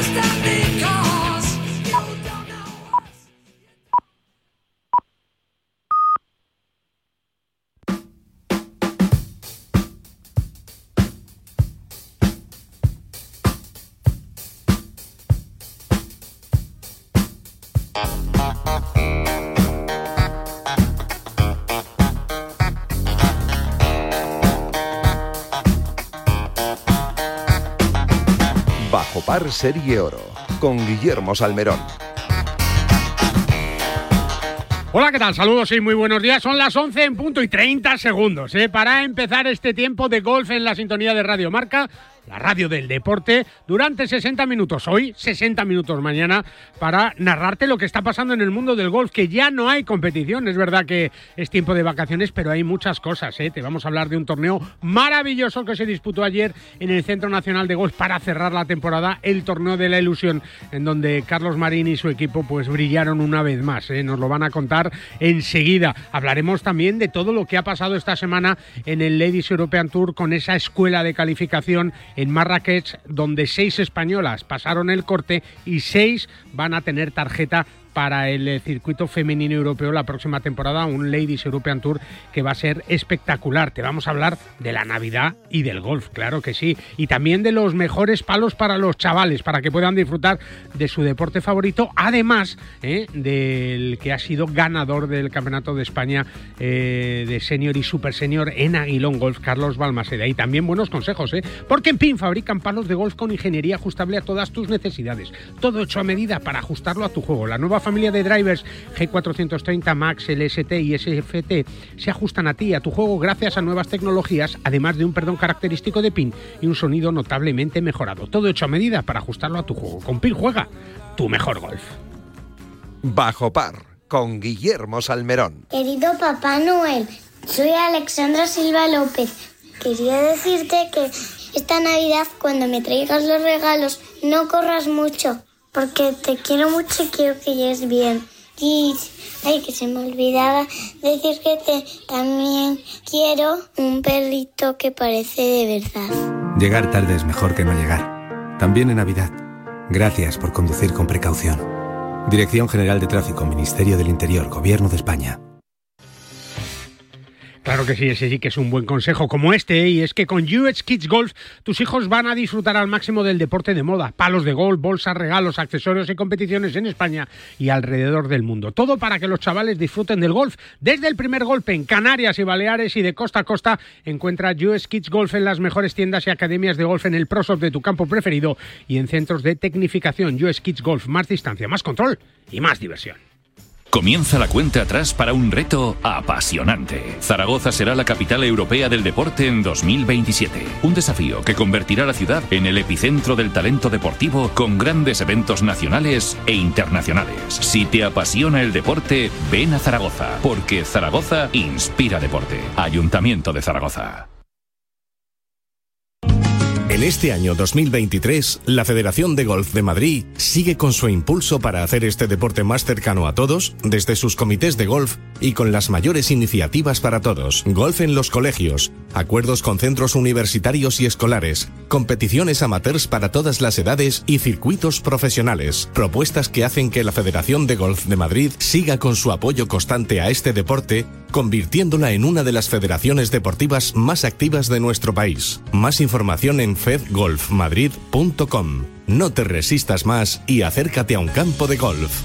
Bajo Serie Oro con Guillermo Salmerón. Hola, ¿qué tal? Saludos y muy buenos días. Son las 11 en punto y 30 segundos ¿eh? para empezar este tiempo de golf en la sintonía de Radio Marca la radio del deporte, durante 60 minutos hoy, 60 minutos mañana, para narrarte lo que está pasando en el mundo del golf, que ya no hay competición. Es verdad que es tiempo de vacaciones, pero hay muchas cosas. ¿eh? Te vamos a hablar de un torneo maravilloso que se disputó ayer en el Centro Nacional de Golf para cerrar la temporada, el torneo de la ilusión, en donde Carlos Marín y su equipo pues brillaron una vez más. ¿eh? Nos lo van a contar enseguida. Hablaremos también de todo lo que ha pasado esta semana en el Ladies European Tour con esa escuela de calificación en Marrakech, donde seis españolas pasaron el corte y seis van a tener tarjeta para el eh, circuito femenino europeo la próxima temporada, un Ladies European Tour que va a ser espectacular. Te vamos a hablar de la Navidad y del golf, claro que sí, y también de los mejores palos para los chavales, para que puedan disfrutar de su deporte favorito, además eh, del que ha sido ganador del Campeonato de España eh, de Senior y Super Senior en Aguilón Golf, Carlos Balmaseda. Y también buenos consejos, porque en PIN fabrican palos de golf con ingeniería ajustable a todas tus necesidades. Todo hecho a medida para ajustarlo a tu juego. La nueva familia de drivers G430 Max, LST y SFT se ajustan a ti y a tu juego gracias a nuevas tecnologías, además de un perdón característico de PIN y un sonido notablemente mejorado. Todo hecho a medida para ajustarlo a tu juego. Con PIN juega tu mejor golf. Bajo par con Guillermo Salmerón. Querido Papá Noel, soy Alexandra Silva López. Quería decirte que esta Navidad cuando me traigas los regalos no corras mucho porque te quiero mucho y quiero que llegues bien. Y, ay, que se me olvidaba decir que te también quiero un perrito que parece de verdad. Llegar tarde es mejor que no llegar. También en Navidad. Gracias por conducir con precaución. Dirección General de Tráfico, Ministerio del Interior, Gobierno de España. Claro que sí, ese sí que es un buen consejo como este, y es que con UX Kids Golf tus hijos van a disfrutar al máximo del deporte de moda, palos de golf, bolsas, regalos, accesorios y competiciones en España y alrededor del mundo. Todo para que los chavales disfruten del golf. Desde el primer golpe en Canarias y Baleares y de costa a costa, encuentra UX Kids Golf en las mejores tiendas y academias de golf en el ProSoft de tu campo preferido y en centros de tecnificación. UX Kids Golf, más distancia, más control y más diversión. Comienza la cuenta atrás para un reto apasionante. Zaragoza será la capital europea del deporte en 2027. Un desafío que convertirá la ciudad en el epicentro del talento deportivo con grandes eventos nacionales e internacionales. Si te apasiona el deporte, ven a Zaragoza, porque Zaragoza inspira deporte. Ayuntamiento de Zaragoza. En este año 2023, la Federación de Golf de Madrid sigue con su impulso para hacer este deporte más cercano a todos, desde sus comités de golf y con las mayores iniciativas para todos. Golf en los colegios, acuerdos con centros universitarios y escolares, competiciones amateurs para todas las edades y circuitos profesionales. Propuestas que hacen que la Federación de Golf de Madrid siga con su apoyo constante a este deporte, convirtiéndola en una de las federaciones deportivas más activas de nuestro país. Más información en fedgolfmadrid.com. No te resistas más y acércate a un campo de golf.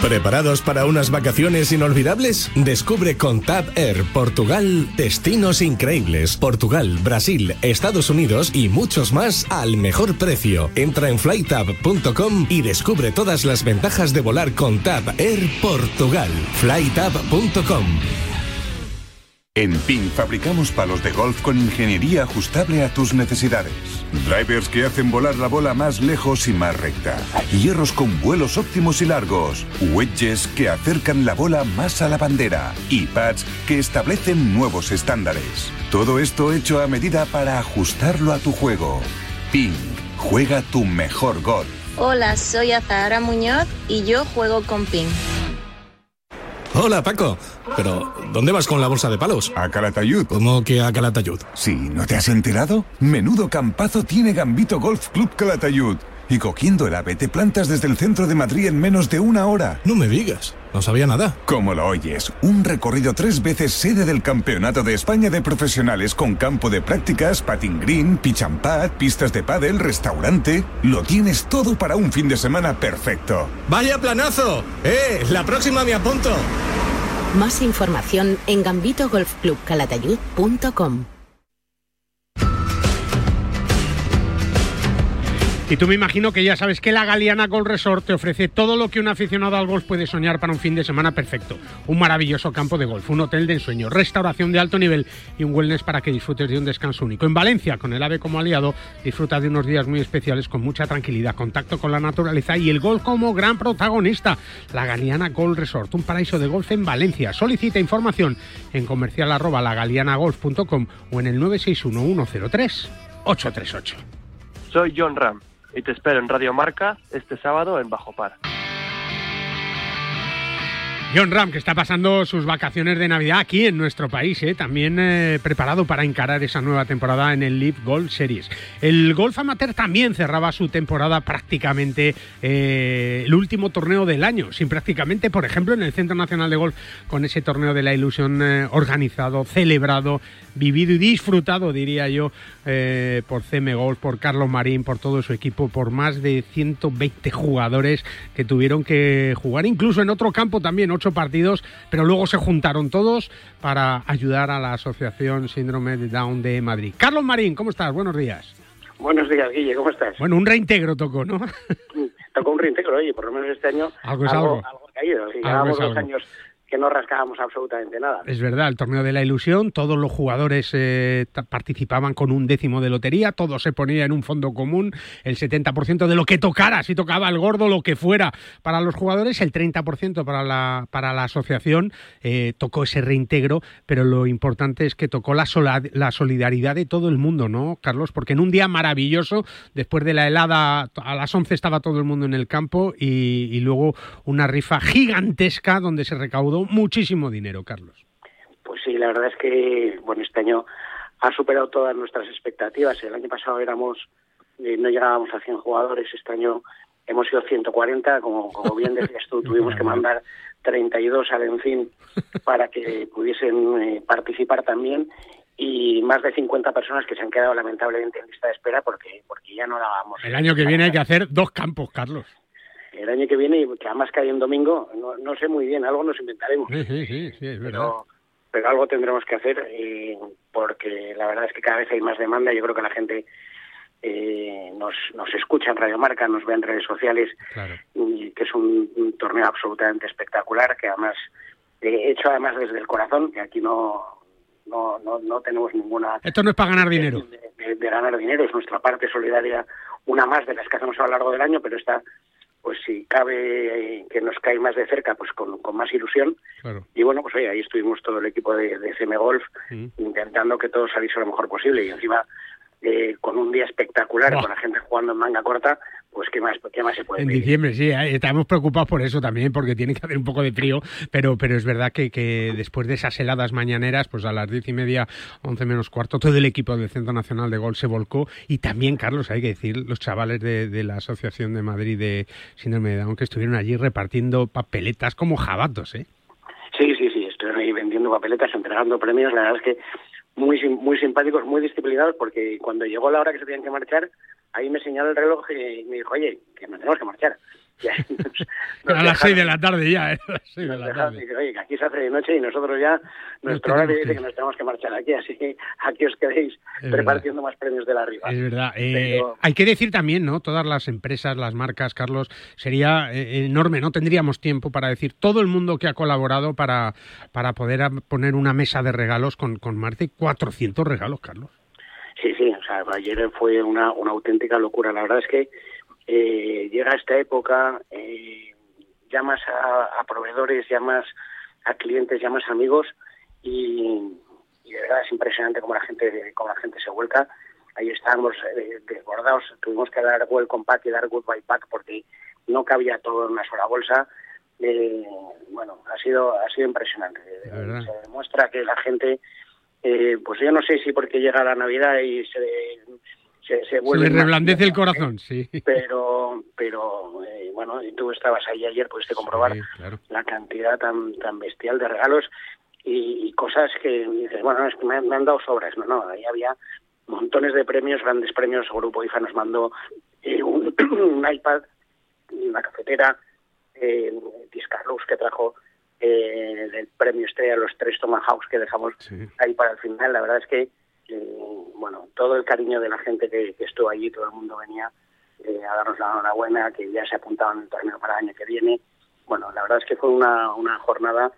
¿Preparados para unas vacaciones inolvidables? Descubre con Tab Air Portugal destinos increíbles. Portugal, Brasil, Estados Unidos y muchos más al mejor precio. Entra en flytab.com y descubre todas las ventajas de volar con Tab Air Portugal. flytab.com en PIN fabricamos palos de golf con ingeniería ajustable a tus necesidades. Drivers que hacen volar la bola más lejos y más recta. Hierros con vuelos óptimos y largos. Wedges que acercan la bola más a la bandera. Y pads que establecen nuevos estándares. Todo esto hecho a medida para ajustarlo a tu juego. PIN. Juega tu mejor golf. Hola, soy Azahara Muñoz y yo juego con PIN. Hola, Paco. Pero, ¿dónde vas con la bolsa de palos? A Calatayud. ¿Cómo que a Calatayud? Sí, ¿no te has enterado? Menudo campazo tiene Gambito Golf Club Calatayud. Y cogiendo el ave te plantas desde el centro de Madrid en menos de una hora. No me digas. No sabía nada. Como lo oyes, un recorrido tres veces sede del Campeonato de España de Profesionales con campo de prácticas, patin green, pitch and pad, pistas de pádel, restaurante. Lo tienes todo para un fin de semana perfecto. ¡Vaya planazo! ¡Eh! La próxima me apunto. Más información en gambitogolfclubcalatayud.com. Y tú me imagino que ya sabes que la Galeana Golf Resort te ofrece todo lo que un aficionado al golf puede soñar para un fin de semana perfecto. Un maravilloso campo de golf, un hotel de ensueño, restauración de alto nivel y un wellness para que disfrutes de un descanso único. En Valencia, con el AVE como aliado, disfruta de unos días muy especiales con mucha tranquilidad, contacto con la naturaleza y el golf como gran protagonista. La Galeana Golf Resort, un paraíso de golf en Valencia. Solicita información en comercial arroba lagalianagolf.com o en el 961 103 838. Soy John Ram y te espero en Radio Marca este sábado en Bajo Par. John Ram, que está pasando sus vacaciones de Navidad aquí en nuestro país, ¿eh? también eh, preparado para encarar esa nueva temporada en el Live Golf Series. El golf amateur también cerraba su temporada prácticamente eh, el último torneo del año, sin prácticamente, por ejemplo, en el Centro Nacional de Golf, con ese torneo de la ilusión organizado, celebrado, vivido y disfrutado, diría yo, por CM Golf, por Carlos Marín, por todo su equipo, por más de 120 jugadores que tuvieron que jugar, incluso en otro campo también, partidos, pero luego se juntaron todos para ayudar a la Asociación Síndrome de Down de Madrid. Carlos Marín, ¿cómo estás? Buenos días. Buenos días, Guille, ¿cómo estás? Bueno, un reintegro tocó, ¿no? Tocó un reintegro, oye, por lo menos este año Algo es algo. algo ha caído. Algo es dos algo. años que no rascábamos absolutamente nada. Es verdad, el torneo de la ilusión, todos los jugadores eh, participaban con un décimo de lotería, todo se ponía en un fondo común, el 70% de lo que tocara, si tocaba el gordo, lo que fuera para los jugadores, el 30% para la, para la asociación, eh, tocó ese reintegro, pero lo importante es que tocó la, sola- la solidaridad de todo el mundo, ¿no, Carlos? Porque en un día maravilloso, después de la helada, a las 11 estaba todo el mundo en el campo y, y luego una rifa gigantesca donde se recaudó muchísimo dinero, Carlos. Pues sí, la verdad es que bueno, este año ha superado todas nuestras expectativas. El año pasado éramos eh, no llegábamos a 100 jugadores, este año hemos sido 140, como, como bien decías tú, tuvimos que mandar 32 al Encin para que pudiesen eh, participar también y más de 50 personas que se han quedado lamentablemente en lista de espera porque porque ya no dábamos. El año que viene hay que hacer dos campos, Carlos. El año que viene, que además cae en domingo, no, no sé muy bien, algo nos inventaremos. Sí, sí, sí, sí, es verdad. pero, pero algo tendremos que hacer eh, porque la verdad es que cada vez hay más demanda. Yo creo que la gente eh, nos, nos escucha en Radio Marca, nos ve en redes sociales, Claro. y que es un, un torneo absolutamente espectacular, que además eh, hecho además desde el corazón, que aquí no no, no, no tenemos ninguna Esto no es para ganar dinero. de, de- de ganar dinero, es nuestra parte solidaria, una más de las que hacemos a lo largo del año, pero está, pues si cabe eh, que nos cae más de cerca, pues con, con más ilusión. Claro. Y bueno, pues oye, ahí estuvimos todo el equipo de, de CM Golf Mm. intentando que todo saliese lo mejor posible y encima eh, con un día espectacular, con la gente jugando en manga corta, pues qué más, qué más se puede En pedir. diciembre, sí, eh, estamos preocupados por eso también, porque tiene que hacer un poco de frío, pero, pero es verdad que, que después de esas heladas mañaneras, pues a las diez y media, once menos cuarto, todo el equipo del Centro Nacional de Golf se volcó y también, Carlos, hay que decir, los chavales de, de la Asociación de Madrid de Síndrome de Down que estuvieron allí repartiendo papeletas como jabatos, ¿eh? Sí, sí, sí, estuvieron ahí vendiendo papeletas, entregando premios, la verdad es que muy muy simpáticos, muy disciplinados, porque cuando llegó la hora que se tenían que marchar, ahí me señaló el reloj y me dijo, oye, que nos tenemos que marchar. A las seis de la tarde ya, ¿eh? A las seis de la tarde. dice, oye, que aquí se hace de noche y nosotros ya, nuestro horario dice que nos tenemos que marchar aquí, así que aquí os quedéis Es repartiendo más premios de la arriba. Es verdad. Eh, Pero- Hay que decir también, ¿no? Todas las empresas, las marcas, Carlos, sería eh, enorme. No tendríamos tiempo para decir todo el mundo que ha colaborado para, para poder poner una mesa de regalos con, con más de 400 regalos, Carlos. Ayer fue una, una auténtica locura. La verdad es que eh, llega esta época, eh, llamas a, a proveedores, llamas a clientes, llamas a amigos y, y de verdad es impresionante cómo la gente, cómo la gente se vuelca. Ahí estábamos eh, desbordados, tuvimos que dar welcome pack y dar goodbye pack porque no cabía todo en una sola bolsa. eh, bueno, ha sido, ha sido impresionante. Se demuestra que la gente, eh, pues yo no sé si porque llega la Navidad y se, se, se vuelve... Se le reblandece el corazón, sí. Pero, pero eh, bueno, y tú estabas ahí ayer, pudiste comprobar la cantidad tan, tan bestial de regalos y, cosas que dices, bueno, es que me, han dado sobras. No, no, ahí había montones de premios, grandes premios. El Grupo IFA nos mandó eh, un, un, iPad, una cafetera, eh, Discarlux que trajo eh, el premio Estrella, los tres Tomahawks que dejamos ahí para el final. La verdad es que, eh, bueno, todo el cariño de la gente que, estuvo allí, todo el mundo venía eh, a darnos la enhorabuena, que ya se apuntaban el torneo para el año que viene. Bueno, la verdad es que fue una, una jornada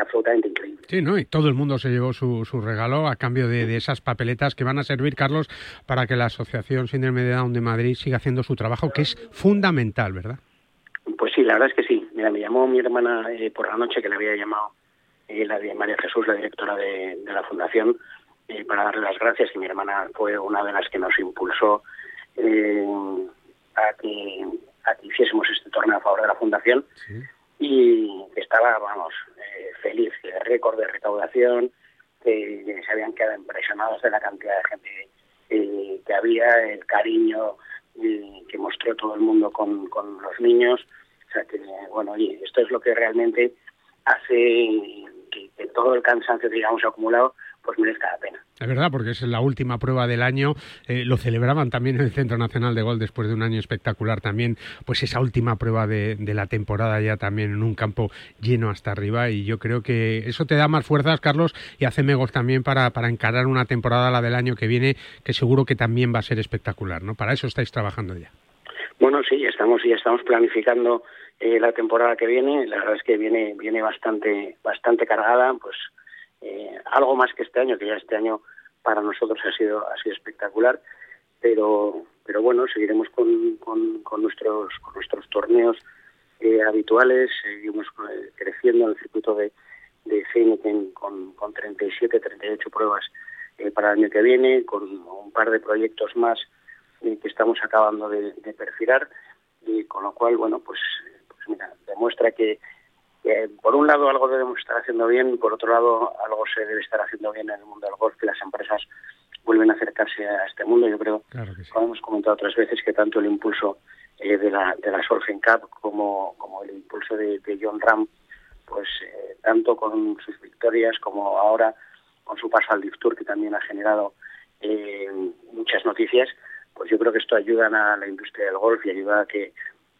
absolutamente increíble. Sí, ¿no? Y todo el mundo se llevó su, su regalo a cambio de, esas papeletas que van a servir, Carlos, para que la Asociación Síndrome de Down de Madrid siga haciendo su trabajo, que es fundamental, ¿verdad? Pues sí, la verdad es que sí. Mira, me llamó mi hermana eh, por la noche, que le había llamado eh, la de María Jesús, la directora de, la Fundación, eh, para darle las gracias, y mi hermana fue una de las que nos impulsó a que, a, que, hiciésemos este torneo a favor de la Fundación. Y estaba, vamos, feliz, de récord de recaudación, que se habían quedado impresionados de la cantidad de gente que había, el cariño que mostró todo el mundo con, con los niños. O sea que, bueno, y esto es lo que realmente hace que, todo el cansancio que digamos acumulado pues merezca la pena. Es verdad, porque es la última prueba del año. Eh, lo celebraban también en el Centro Nacional de Gol después de un año espectacular también, pues esa última prueba de, la temporada ya también en un campo lleno hasta arriba. Y yo creo que eso te da más fuerzas, Carlos, y hace Megos también para, para encarar una temporada, la del año que viene, que seguro que también va a ser espectacular, ¿no? Para eso estáis trabajando ya. Bueno, sí, estamos, ya estamos planificando eh, la temporada que viene. La verdad es que viene, viene bastante, bastante cargada, pues eh, algo más que este año, que ya este año para nosotros ha sido, ha espectacular, pero, pero bueno, seguiremos con, con, nuestros, con nuestros torneos eh, habituales, seguimos eh, creciendo en el circuito de, de Heineken con, con 37, 38 pruebas para el año que viene, con un par de proyectos más que estamos acabando de, de, perfilar, y con lo cual, bueno, pues, pues mira, demuestra que por un lado algo debemos estar haciendo bien, por otro lado algo se debe estar haciendo bien en el mundo del golf, que las empresas vuelven a acercarse a este mundo. Yo creo, como hemos comentado otras veces, que tanto el impulso eh, de la de la Surfing Cup como, como el impulso de, John Ram, pues eh, tanto con sus victorias como ahora con su paso al Lift Tour, que también ha generado eh, muchas noticias, pues yo creo que esto ayuda a la industria del golf y ayuda a que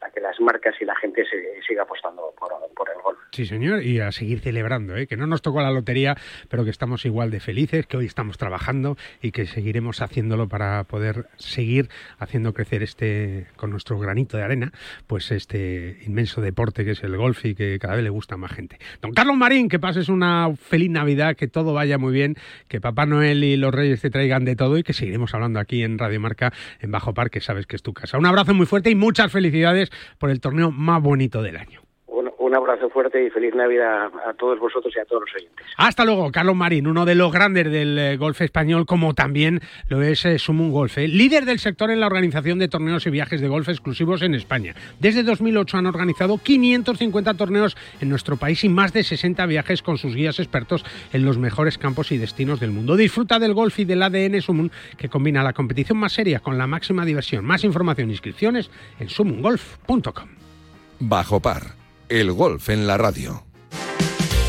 a que las marcas y la gente se siga apostando por, el golf. Sí, señor, y a seguir celebrando, ¿eh? que no nos tocó la lotería, pero que estamos igual de felices, que hoy estamos trabajando y que seguiremos haciéndolo para poder seguir haciendo crecer este, con nuestro granito de arena, pues este inmenso deporte que es el golf y que cada vez le gusta más gente. Don Carlos Marín, que pases una feliz Navidad, que todo vaya muy bien, que Papá Noel y los Reyes te traigan de todo y que seguiremos hablando aquí en Radio Marca, en Bajo Parque, sabes que es tu casa. Un abrazo muy fuerte y muchas felicidades por el torneo más bonito del año. Un, abrazo fuerte y feliz Navidad a todos vosotros y a todos los oyentes. Hasta luego, Carlos Marín, uno de los grandes del eh, golf español, como también lo es eh, Sumun Golf, eh, líder del sector en la organización de torneos y viajes de golf exclusivos en España. Desde 2008 han organizado 550 torneos en nuestro país y más de 60 viajes con sus guías expertos en los mejores campos y destinos del mundo. Disfruta del golf y del ADN Sumun, que combina la competición más seria con la máxima diversión. Más información e inscripciones en sumungolf.com. Bajo par el golf en la radio.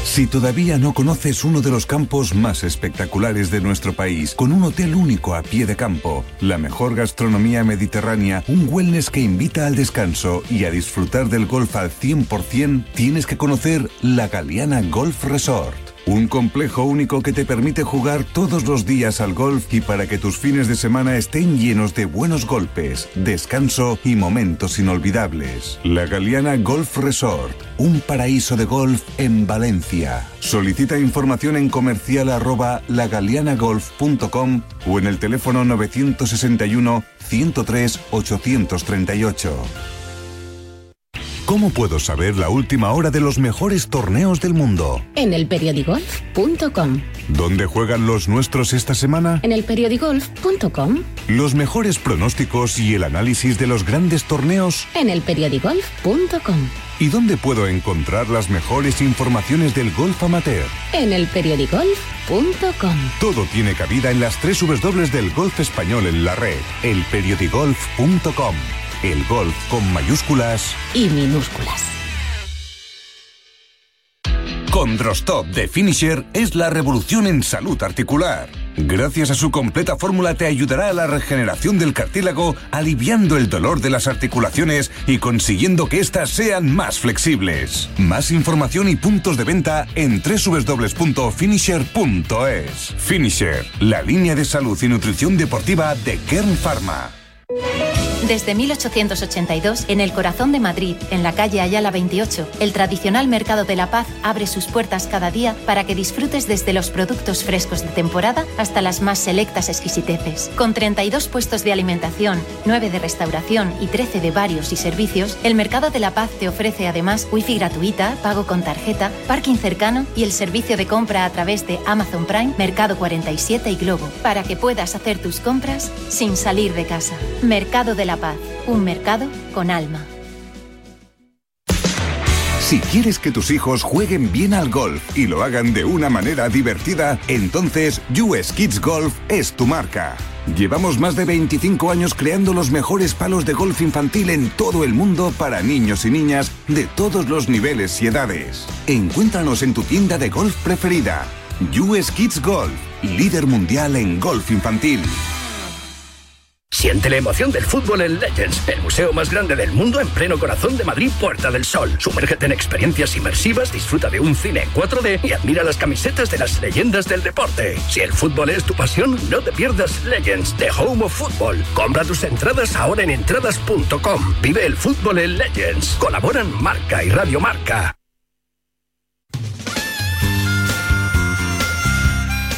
Si todavía no conoces uno de los campos más espectaculares de nuestro país, con un hotel único a pie de campo, la mejor gastronomía mediterránea, un wellness que invita al descanso y a disfrutar del golf al 100%, tienes que conocer la Galeana Golf Resort. Un complejo único que te permite jugar todos los días al golf y para que tus fines de semana estén llenos de buenos golpes, descanso y momentos inolvidables. La Galeana Golf Resort, un paraíso de golf en Valencia. Solicita información en comercial o en el teléfono 961 103 838. ¿Cómo puedo saber la última hora de los mejores torneos del mundo? En elperiodigolf.com. ¿Dónde juegan los nuestros esta semana? En elperiodigolf.com. Los mejores pronósticos y el análisis de los grandes torneos. En elperiodigolf.com. ¿Y dónde puedo encontrar las mejores informaciones del golf amateur? En elperiodigolf.com. Todo tiene cabida en las tres W del golf español en la red. Elperiodigolf.com. El golf con mayúsculas y minúsculas. Con Drostop de Finisher es la revolución en salud articular. Gracias a su completa fórmula te ayudará a la regeneración del cartílago, aliviando el dolor de las articulaciones y consiguiendo que éstas sean más flexibles. Más información y puntos de venta en www.finisher.es. Finisher, la línea de salud y nutrición deportiva de Kern Pharma. Desde 1882, en el corazón de Madrid, en la calle Ayala 28, el tradicional Mercado de la Paz abre sus puertas cada día para que disfrutes desde los productos frescos de temporada hasta las más selectas exquisiteces. Con 32 puestos de alimentación, 9 de restauración y 13 de varios y servicios, el Mercado de la Paz te ofrece además wifi gratuita, pago con tarjeta, parking cercano y el servicio de compra a través de Amazon Prime, Mercado 47 y Globo, para que puedas hacer tus compras sin salir de casa. Mercado de la Paz, un mercado con alma. Si quieres que tus hijos jueguen bien al golf y lo hagan de una manera divertida, entonces US Kids Golf es tu marca. Llevamos más de 25 años creando los mejores palos de golf infantil en todo el mundo para niños y niñas de todos los niveles y edades. Encuéntranos en tu tienda de golf preferida. US Kids Golf, líder mundial en golf infantil. Siente la emoción del fútbol en Legends, el museo más grande del mundo en pleno corazón de Madrid, Puerta del Sol. Sumérgete en experiencias inmersivas, disfruta de un cine en 4D y admira las camisetas de las leyendas del deporte. Si el fútbol es tu pasión, no te pierdas Legends, The Home of Football. Compra tus entradas ahora en entradas.com. Vive el fútbol en Legends. Colaboran Marca y Radio Marca.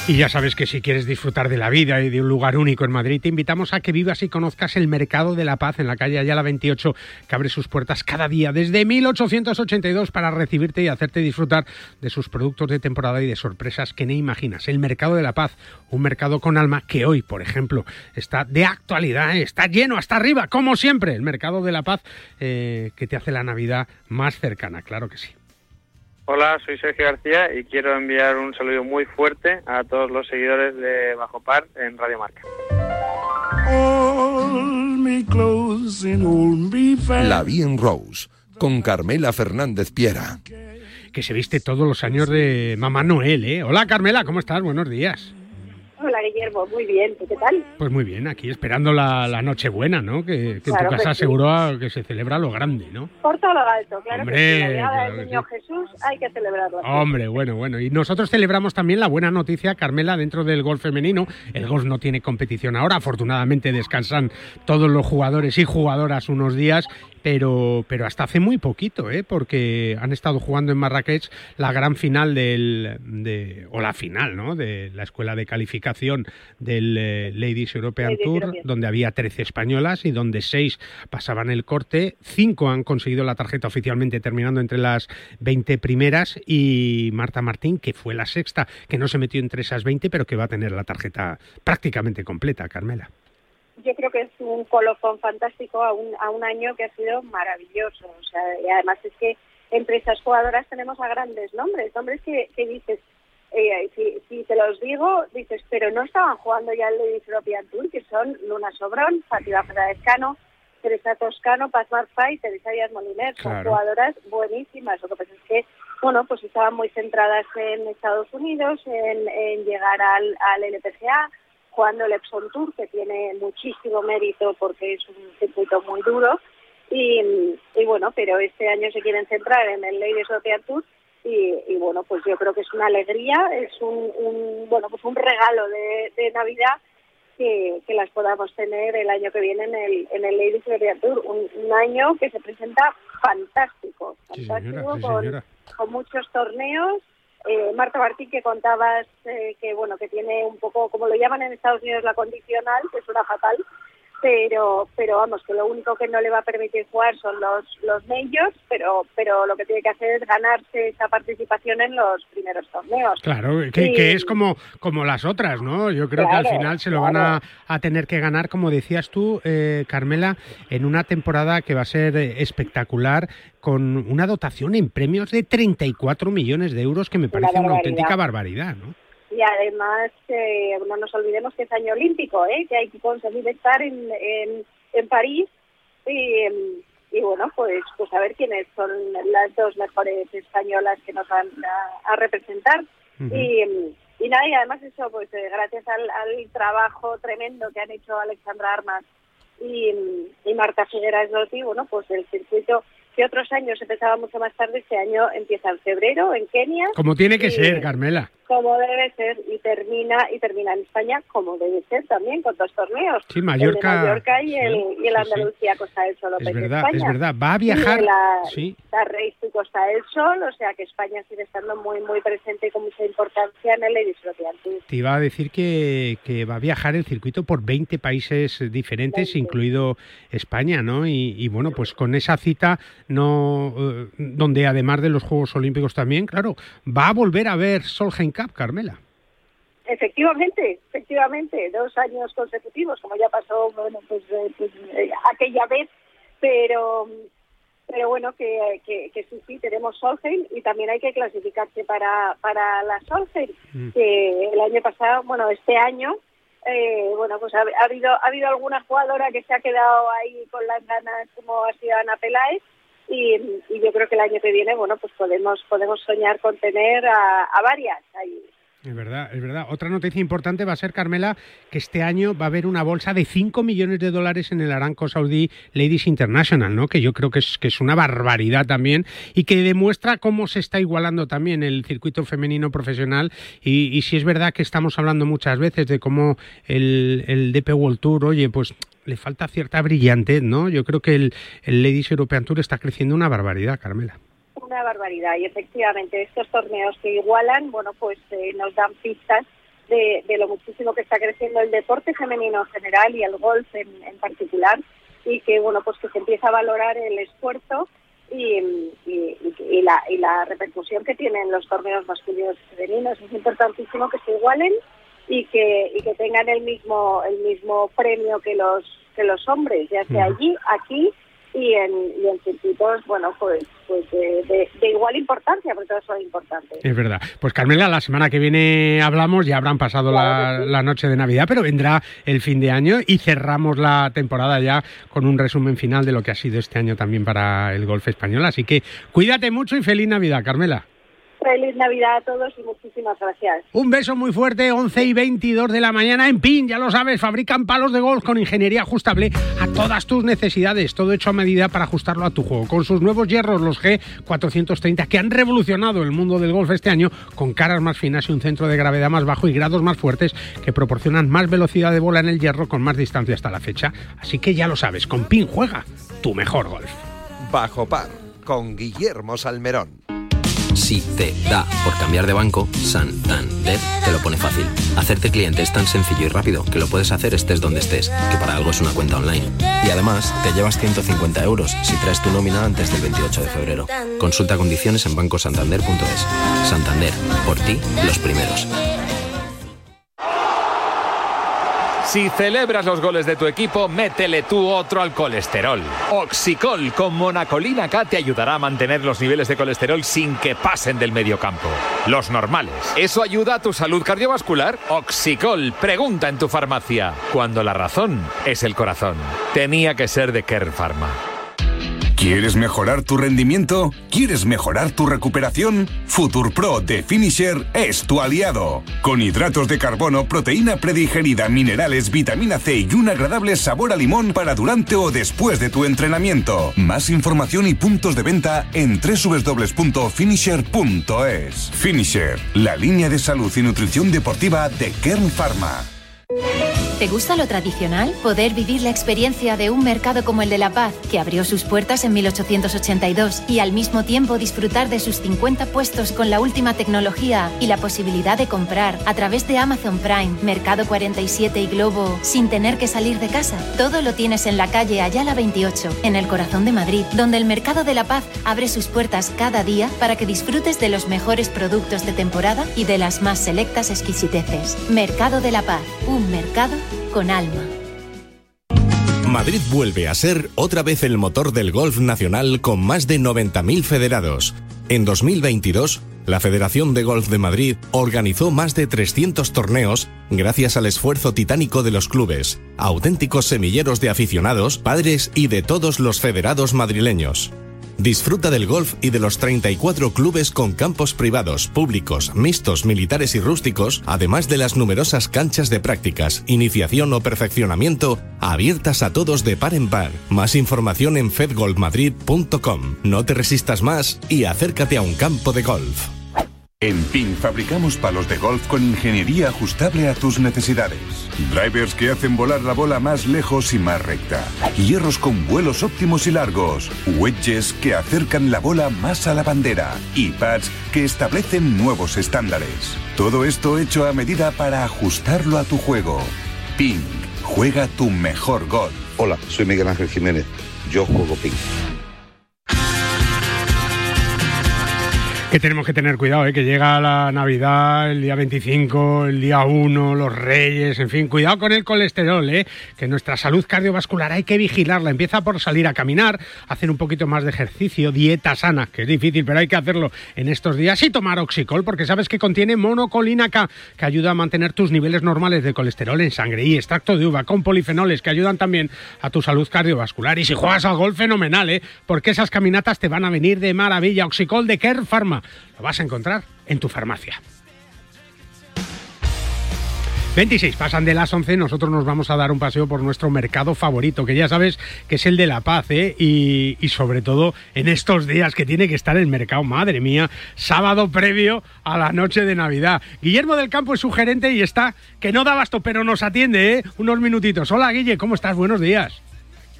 Y ya sabes que si quieres disfrutar de la vida y de un lugar único en Madrid, te invitamos a que vivas y conozcas el Mercado de la Paz en la calle Ayala 28, que abre sus puertas cada día desde 1882 para recibirte y hacerte disfrutar de sus productos de temporada y de sorpresas que no imaginas. El Mercado de la Paz, un mercado con alma que hoy, por ejemplo, está de actualidad, ¿eh? está lleno hasta arriba, como siempre. El Mercado de la Paz eh, que te hace la Navidad más cercana, claro que sí. Hola, soy Sergio García y quiero enviar un saludo muy fuerte a todos los seguidores de Bajo Par en Radio Marca. La Bien Rose, con Carmela Fernández Piera. Que se viste todos los años de Mamá Noel, ¿eh? Hola Carmela, ¿cómo estás? Buenos días. Hola Guillermo, muy bien, ¿qué tal? Pues muy bien, aquí esperando la, la Nochebuena, ¿no? Que, que en tu casa seguro que se celebra lo grande, ¿no? Por todo lo alto, claro Hombre, que sí, la llegada claro del que niño sí. Jesús hay que celebrarlo. Hombre, bueno, bueno. Y nosotros celebramos también la buena noticia, Carmela, dentro del golf femenino. El golf no tiene competición ahora. Afortunadamente descansan todos los jugadores y jugadoras unos días. Pero, pero hasta hace muy poquito, ¿eh? porque han estado jugando en Marrakech la gran final del, de, o la final, ¿no? De la escuela de calificación del eh, Ladies European Ladies Tour, European. donde había 13 españolas y donde 6 pasaban el corte. 5 han conseguido la tarjeta oficialmente, terminando entre las 20 primeras. Y Marta Martín, que fue la sexta, que no se metió entre esas 20, pero que va a tener la tarjeta prácticamente completa, Carmela. Yo creo que es un colofón fantástico a un, a un año que ha sido maravilloso. O sea, y además es que entre esas jugadoras tenemos a grandes nombres, nombres que, que dices, eh, si, si te los digo, dices, pero no estaban jugando ya el Ladies European Tour, que son Luna Sobrón, Fátima Fernández-Cano, Teresa Toscano, Paz Marfay, Teresa Díaz Moliner, son Claro. jugadoras buenísimas. Lo que pasa es que, bueno, pues estaban muy centradas en Estados Unidos, en, en llegar al, al LPGA, jugando el Epson Tour, que tiene muchísimo mérito porque es un circuito muy duro. Y, y bueno, pero este año se quieren centrar en el Ladies European Tour y, y bueno, pues yo creo que es una alegría, es un, un bueno, pues un regalo de, de Navidad que, que las podamos tener el año que viene en el, en el Ladies European Tour. Un, un año que se presenta fantástico, Sí, fantástico señora, sí, con, señora. con muchos torneos. Eh, Marta Martín, que contabas eh, que bueno que tiene un poco, como lo llaman en Estados Unidos, la condicional, que suena fatal, pero pero vamos que lo único que no le va a permitir jugar son los los majors pero pero lo que tiene que hacer es ganarse esa participación en los primeros torneos. Claro que, es como como las otras no yo creo que al final se lo van a, a tener que ganar como decías tú eh, Carmela en una temporada que va a ser eh, espectacular con una dotación en premios de 34 millones de euros que me parece una barbaridad. auténtica barbaridad no y además eh, no nos olvidemos que es año olímpico ¿eh? que hay que conseguir estar en, en, en París y, em, y bueno pues pues a ver quiénes son las dos mejores españolas que nos van a, a representar. Y, em, y nada y además eso pues eh, gracias al, al trabajo tremendo que han hecho Alexandra Armas y, y Marta Figueras Dotti, bueno pues el circuito que otros años empezaba mucho más tarde este año empieza en febrero en Kenia. Como tiene que y- ser Carmela como debe ser y termina y termina en España como debe ser también con dos torneos. Sí, Mallorca- el de Mallorca y el, sí, y el sí, Andalucía Costa del Sol es verdad España. es verdad. Va a viajar Y la, sí. la to Costa del Sol o sea que España sigue estando muy muy presente y con mucha importancia en el Ladies Te iba a decir que, que va a viajar el circuito por 20 países diferentes, incluido España, ¿no? Y, y bueno, pues con esa cita, no, eh, donde además de los Juegos Olímpicos también, claro, va a volver a ver Solheim Cup, Carmela. Efectivamente, efectivamente, dos años consecutivos, como ya pasó, bueno, pues, eh, pues, eh, aquella vez, pero pero bueno, que, que, que sí, sí, tenemos Solheim y también hay que clasificarse para, para la Solheim, Mm. que el año pasado, bueno, este año, eh, bueno, pues ha, ha habido ha habido alguna jugadora que se ha quedado ahí con las ganas, como ha sido Ana Peláez, y, yo creo que el año que viene, bueno, pues podemos podemos soñar con tener a, a varias ahí. Es verdad, es verdad. Otra noticia importante va a ser, Carmela, que este año va a haber una bolsa de 5 millones de dólares en el Aranco Saudí Ladies International, ¿no? Que yo creo que es, que es una barbaridad también y que demuestra cómo se está igualando también el circuito femenino profesional. Y, si es verdad que estamos hablando muchas veces de cómo el, DP World Tour, oye, pues le falta cierta brillantez, ¿no? Yo creo que el Ladies European Tour está creciendo una barbaridad, Carmela. Una barbaridad. Y efectivamente estos torneos que igualan, bueno, pues eh, nos dan pistas de, de lo muchísimo que está creciendo el deporte femenino en general y el golf en, en particular. Y que, bueno, pues que se empieza a valorar el esfuerzo y, y- la, y la repercusión que tienen los torneos masculinos y femeninos. Es importantísimo que se igualen y que, y que tengan el mismo, el mismo premio que los, que los hombres, ya sea allí, aquí y en, y en circuitos, bueno, pues, pues de, de- de igual importancia, porque todos son importantes. Es verdad. Pues Carmela, la semana que viene hablamos, ya habrán pasado la, la noche de Navidad, pero vendrá el fin de año y cerramos la temporada ya con un resumen final de lo que ha sido este año también para el golf español. Así que cuídate mucho y feliz Navidad, Carmela. Feliz Navidad a todos y muchísimas gracias. Un beso muy fuerte, 11 y 22 de la mañana en PIN, ya lo sabes, fabrican palos de golf con ingeniería ajustable a todas tus necesidades, todo hecho a medida para ajustarlo a tu juego. Con sus nuevos hierros, los G430, que han revolucionado el mundo del golf este año, con caras más finas y un centro de gravedad más bajo y grados más fuertes que proporcionan más velocidad de bola en el hierro con más distancia hasta la fecha. Así que ya lo sabes, con PIN juega tu mejor golf. Bajo par con Guillermo Salmerón. Si te da por cambiar de banco, Santander te lo pone fácil. Hacerte cliente es tan sencillo y rápido que lo puedes hacer estés donde estés, que para algo es una cuenta online. Y además, te llevas 150 euros si traes tu nómina antes del 28 de febrero. Consulta condiciones en bancosantander.es. Santander, por ti, los primeros. Si celebras los goles de tu equipo, métele tú otro al colesterol. Oxicol con monacolina K te ayudará a mantener los niveles de colesterol sin que pasen del medio campo. Los normales. ¿Eso ayuda a tu salud cardiovascular? Oxicol, pregunta en tu farmacia. Cuando la razón es el corazón. Tenía que ser de Kern Pharma. ¿Quieres mejorar tu rendimiento? ¿Quieres mejorar tu recuperación? Future Pro de Finisher es tu aliado. Con hidratos de carbono, proteína predigerida, minerales, vitamina C y un agradable sabor a limón para durante o después de tu entrenamiento. Más información y puntos de venta en www.finisher.es. Finisher, la línea de salud y nutrición deportiva de Kern Pharma. ¿Te gusta lo tradicional? Poder vivir la experiencia de un mercado como el de La Paz, que abrió sus puertas en 1882, y al mismo tiempo disfrutar de sus 50 puestos con la última tecnología y la posibilidad de comprar a través de Amazon Prime, Mercado 47 y Globo sin tener que salir de casa. Todo lo tienes en la calle Ayala 28, en el corazón de Madrid, donde el Mercado de la Paz abre sus puertas cada día para que disfrutes de los mejores productos de temporada y de las más selectas exquisiteces. Mercado de la Paz, un mercado con alma. Madrid vuelve a ser otra vez el motor del golf nacional con más de 90.000 federados. En 2022, la Federación de Golf de Madrid organizó más de 300 torneos gracias al esfuerzo titánico de los clubes, auténticos semilleros de aficionados, padres y de todos los federados madrileños. Disfruta del golf y de los 34 clubes con campos privados, públicos, mixtos, militares y rústicos, además de las numerosas canchas de prácticas, iniciación o perfeccionamiento abiertas a todos de par en par. Más información en fedgolfmadrid.com. No te resistas más y acércate a un campo de golf. En PIN fabricamos palos de golf con ingeniería ajustable a tus necesidades. Drivers que hacen volar la bola más lejos y más recta. Hierros con vuelos óptimos y largos. Wedges que acercan la bola más a la bandera. Y pads que establecen nuevos estándares. Todo esto hecho a medida para ajustarlo a tu juego. PIN. Juega tu mejor golf. Hola, soy Miguel Ángel Jiménez. Yo juego PIN. Que tenemos que tener cuidado, ¿eh? que llega la Navidad, el día 25, el día 1, los Reyes, en fin, cuidado con el colesterol, ¿eh? que nuestra salud cardiovascular hay que vigilarla. Empieza por salir a caminar, hacer un poquito más de ejercicio, dieta sana, que es difícil, pero hay que hacerlo en estos días, y tomar oxicol, porque sabes que contiene monocolina K, que ayuda a mantener tus niveles normales de colesterol en sangre, y extracto de uva con polifenoles, que ayudan también a tu salud cardiovascular. Y si juegas al golf, fenomenal, ¿eh? porque esas caminatas te van a venir de maravilla. Oxicol de Care Pharma lo vas a encontrar en tu farmacia. 26 pasan de las 11, nosotros nos vamos a dar un paseo por nuestro mercado favorito, que ya sabes que es el de La Paz, ¿eh? y, y, sobre todo en estos días que tiene que estar el mercado, madre mía, sábado previo a la noche de Navidad. Guillermo del Campo es su gerente y está, que no da basto, pero nos atiende, ¿eh? unos minutitos. Hola Guille, ¿cómo estás? Buenos días.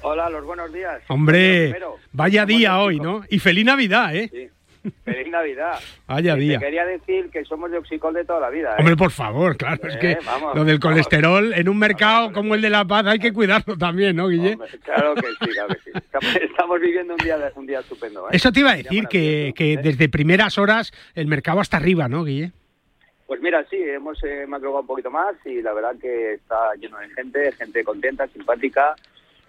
Hola, los buenos días. Hombre, vaya día hoy, ¿no? Y feliz Navidad, ¿eh? Sí. Feliz Navidad. Vaya día. Te quería decir que somos de Oxicol de toda la vida. ¿eh? Hombre, por favor, claro, es que vamos, lo del vamos. colesterol en un mercado como el de La Paz hay que cuidarlo también, ¿no, Guille? Hombre, claro que sí, claro que sí. Estamos, estamos viviendo un día, un día estupendo. ¿eh? Eso te iba a decir, que, que desde primeras horas el mercado hasta arriba, ¿no, Guille? Pues mira, sí, hemos eh, madrugado un poquito más y la verdad que está lleno de gente, gente contenta, simpática,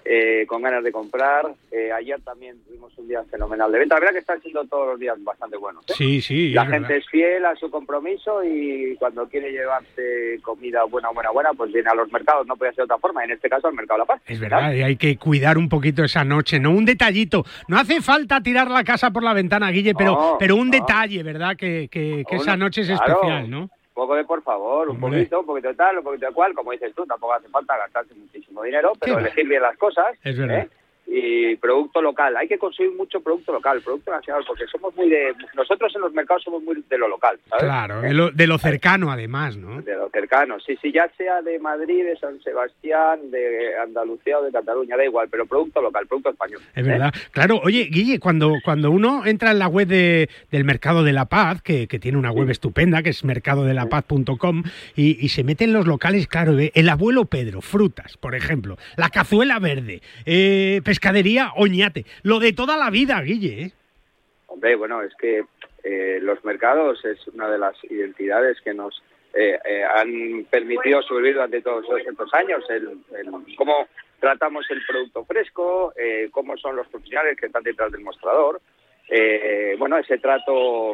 eh, con ganas de comprar. Eh, ayer también tuvimos un día fenomenal de venta. La verdad que están siendo todos los días bastante buenos. ¿eh? Sí, sí. La es gente verdad. es fiel a su compromiso y cuando quiere llevarse comida buena, buena, buena, pues viene a los mercados. No puede ser de otra forma. En este caso, al Mercado de La Paz. Es verdad, y hay que cuidar un poquito esa noche, ¿no? Un detallito. No hace falta tirar la casa por la ventana, Guille, pero, No, pero un no. detalle, ¿verdad? Que, que, esa noche es claro. especial, ¿no? Un poco de por favor, un Hombre. poquito, un poquito de tal, un poquito de cual, como dices tú, tampoco hace falta gastarse muchísimo dinero, pero elegir bien las cosas. Es verdad. ¿eh? Y producto local, hay que conseguir mucho producto local, producto nacional, porque somos muy de. Nosotros en los mercados somos muy de lo local, ¿sabes? Claro, de lo, de lo cercano además, ¿no? De lo cercano, sí, sí, ya sea de Madrid, de San Sebastián, de Andalucía o de Cataluña, da igual, pero producto local, producto español. Es ¿eh? verdad. Claro, oye, Guille, cuando, cuando uno entra en la web de- del Mercado de la Paz, que, que tiene una web estupenda, que es mercadodelapaz.com, y, y se mete en los locales, claro, el abuelo Pedro, frutas, por ejemplo, la cazuela verde, eh, pescadería Oñate, lo de toda la vida, Guille, ¿eh? Hombre, bueno, es que eh, los mercados es una de las identidades que nos eh, eh, han permitido sobrevivir durante todos estos años. El, el- cómo tratamos el producto fresco, eh, cómo son los profesionales que están detrás del mostrador. Eh, bueno, ese trato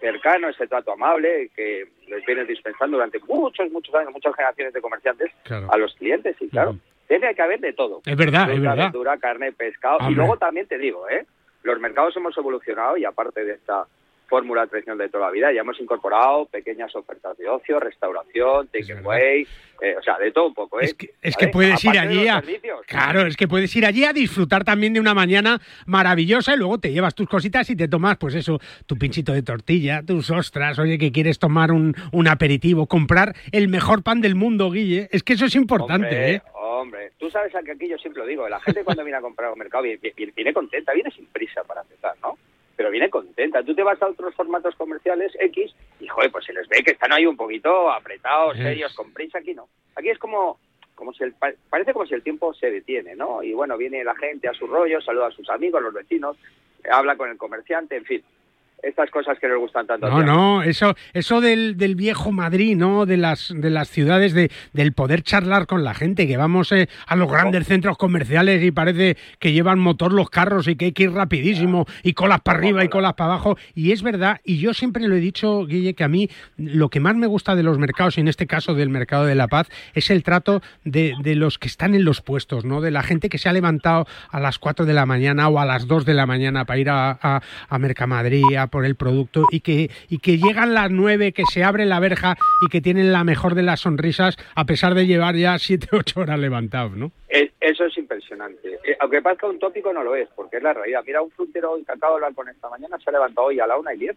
cercano, ese trato amable que les viene dispensando durante muchos, muchos años, muchas generaciones de comerciantes Claro. a los clientes. Y claro, tiene que haber de todo. Es verdad, es verdad. verdura, carne, pescado. Y luego también te digo, ¿eh? los mercados hemos evolucionado y aparte de esta fórmula tradicional de toda la vida. Ya hemos incorporado pequeñas ofertas de ocio, restauración, takeaway, eh, o sea, de todo un poco. ¿eh? Es que, es que puedes ir allí a... Claro, es que puedes ir allí a disfrutar también de una mañana maravillosa y luego te llevas tus cositas y te tomas, pues eso, tu pinchito de tortilla, tus ostras, oye, que quieres tomar un, un aperitivo, comprar el mejor pan del mundo, Guille. Es que eso es importante, hombre, ¿eh? Sabes que aquí yo siempre lo digo, la gente cuando viene a comprar a un mercado viene, viene- viene contenta, viene sin prisa para empezar, ¿no? Pero viene contenta. Tú te vas a otros formatos comerciales X y, joder, pues se les ve que están ahí un poquito apretados, serios, con prisa. Aquí no. Aquí es como, como si el, pa- parece como si el tiempo se detiene, ¿no? Y bueno, viene la gente a su rollo, saluda a sus amigos, los vecinos, habla con el comerciante, en fin. Estas cosas que nos gustan tanto. No, no, eso, eso del, del viejo Madrid, ¿no? De las, de las ciudades, de, del poder charlar con la gente, que vamos eh, a los grandes centros comerciales y parece que llevan motor los carros y que hay que ir rapidísimo y colas para arriba y colas para abajo. Y es verdad, y yo siempre lo he dicho, Guille, que a mí lo que más me gusta de los mercados, y en este caso del mercado de la paz, es el trato de, de los que están en los puestos, ¿no? De la gente que se ha levantado a las 4 de la mañana o a las 2 de la mañana para ir a, a, a Mercamadrid, a por el producto y que, y que llegan las 9, que se abre la verja y que tienen la mejor de las sonrisas a pesar de llevar ya 7, 8 horas levantados, ¿no? Es- Eso es impresionante. Eh, aunque parezca un tópico, no lo es, porque es la realidad. Mira, un fruntero encantado de hablar con esta mañana se ha levantado hoy a la una y diez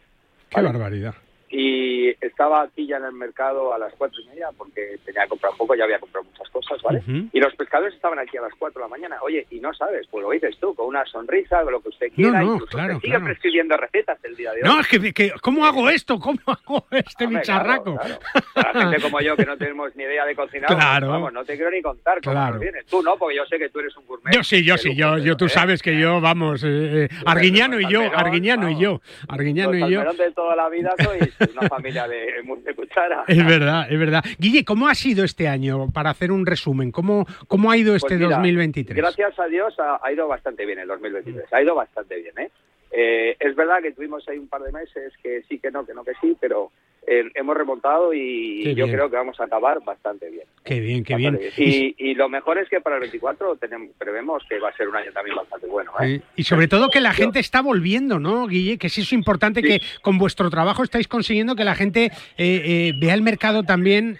Qué barbaridad. Y estaba aquí ya en el mercado a las cuatro y media porque tenía que comprar un poco, ya había comprado muchas cosas, ¿vale? Ujú. Y los pescadores estaban aquí a las cuatro de la mañana. Oye, y no sabes, pues lo dices tú, con una sonrisa, con lo que usted quiera, no, incluso claro, te sigue claro. prescribiendo recetas el día de hoy. No, es que, que- ¿cómo hago esto? ¿Cómo hago este bicharraco? claro, Para gente como yo que no tenemos ni idea de cocinar, Claro. vamos, no te quiero ni contar cómo vienes. Tú no, porque yo sé que tú eres un gourmet. Yo sí, yo sí, yo, yo tú ¿eh? sabes que yo, vamos, eh, eh, Arguiñano y yo, Salmerón, Arguiñano y yo, Arguiñano y yo. De toda la vida sois una familia de, de cuchara. Es verdad, es verdad. Guille, ¿cómo ha sido este año? Para hacer un resumen, ¿cómo, cómo ha ido Pues este mira, 2023? Gracias a Dios ha, ha ido bastante bien el 2023. Ha ido bastante bien, ¿eh? Eh, es verdad que tuvimos ahí un par de meses que sí, que no, que no, que sí, pero eh, hemos remontado y Qué yo bien. creo que vamos a acabar bastante bien. Qué bien, qué bien. Y, y lo mejor es que para el 24 tenemos, prevemos que va a ser un año también bastante bueno. ¿eh? Y sobre todo que la gente está volviendo, ¿no, Guille? Que sí es importante que con vuestro trabajo estáis consiguiendo que la gente eh, vea el mercado también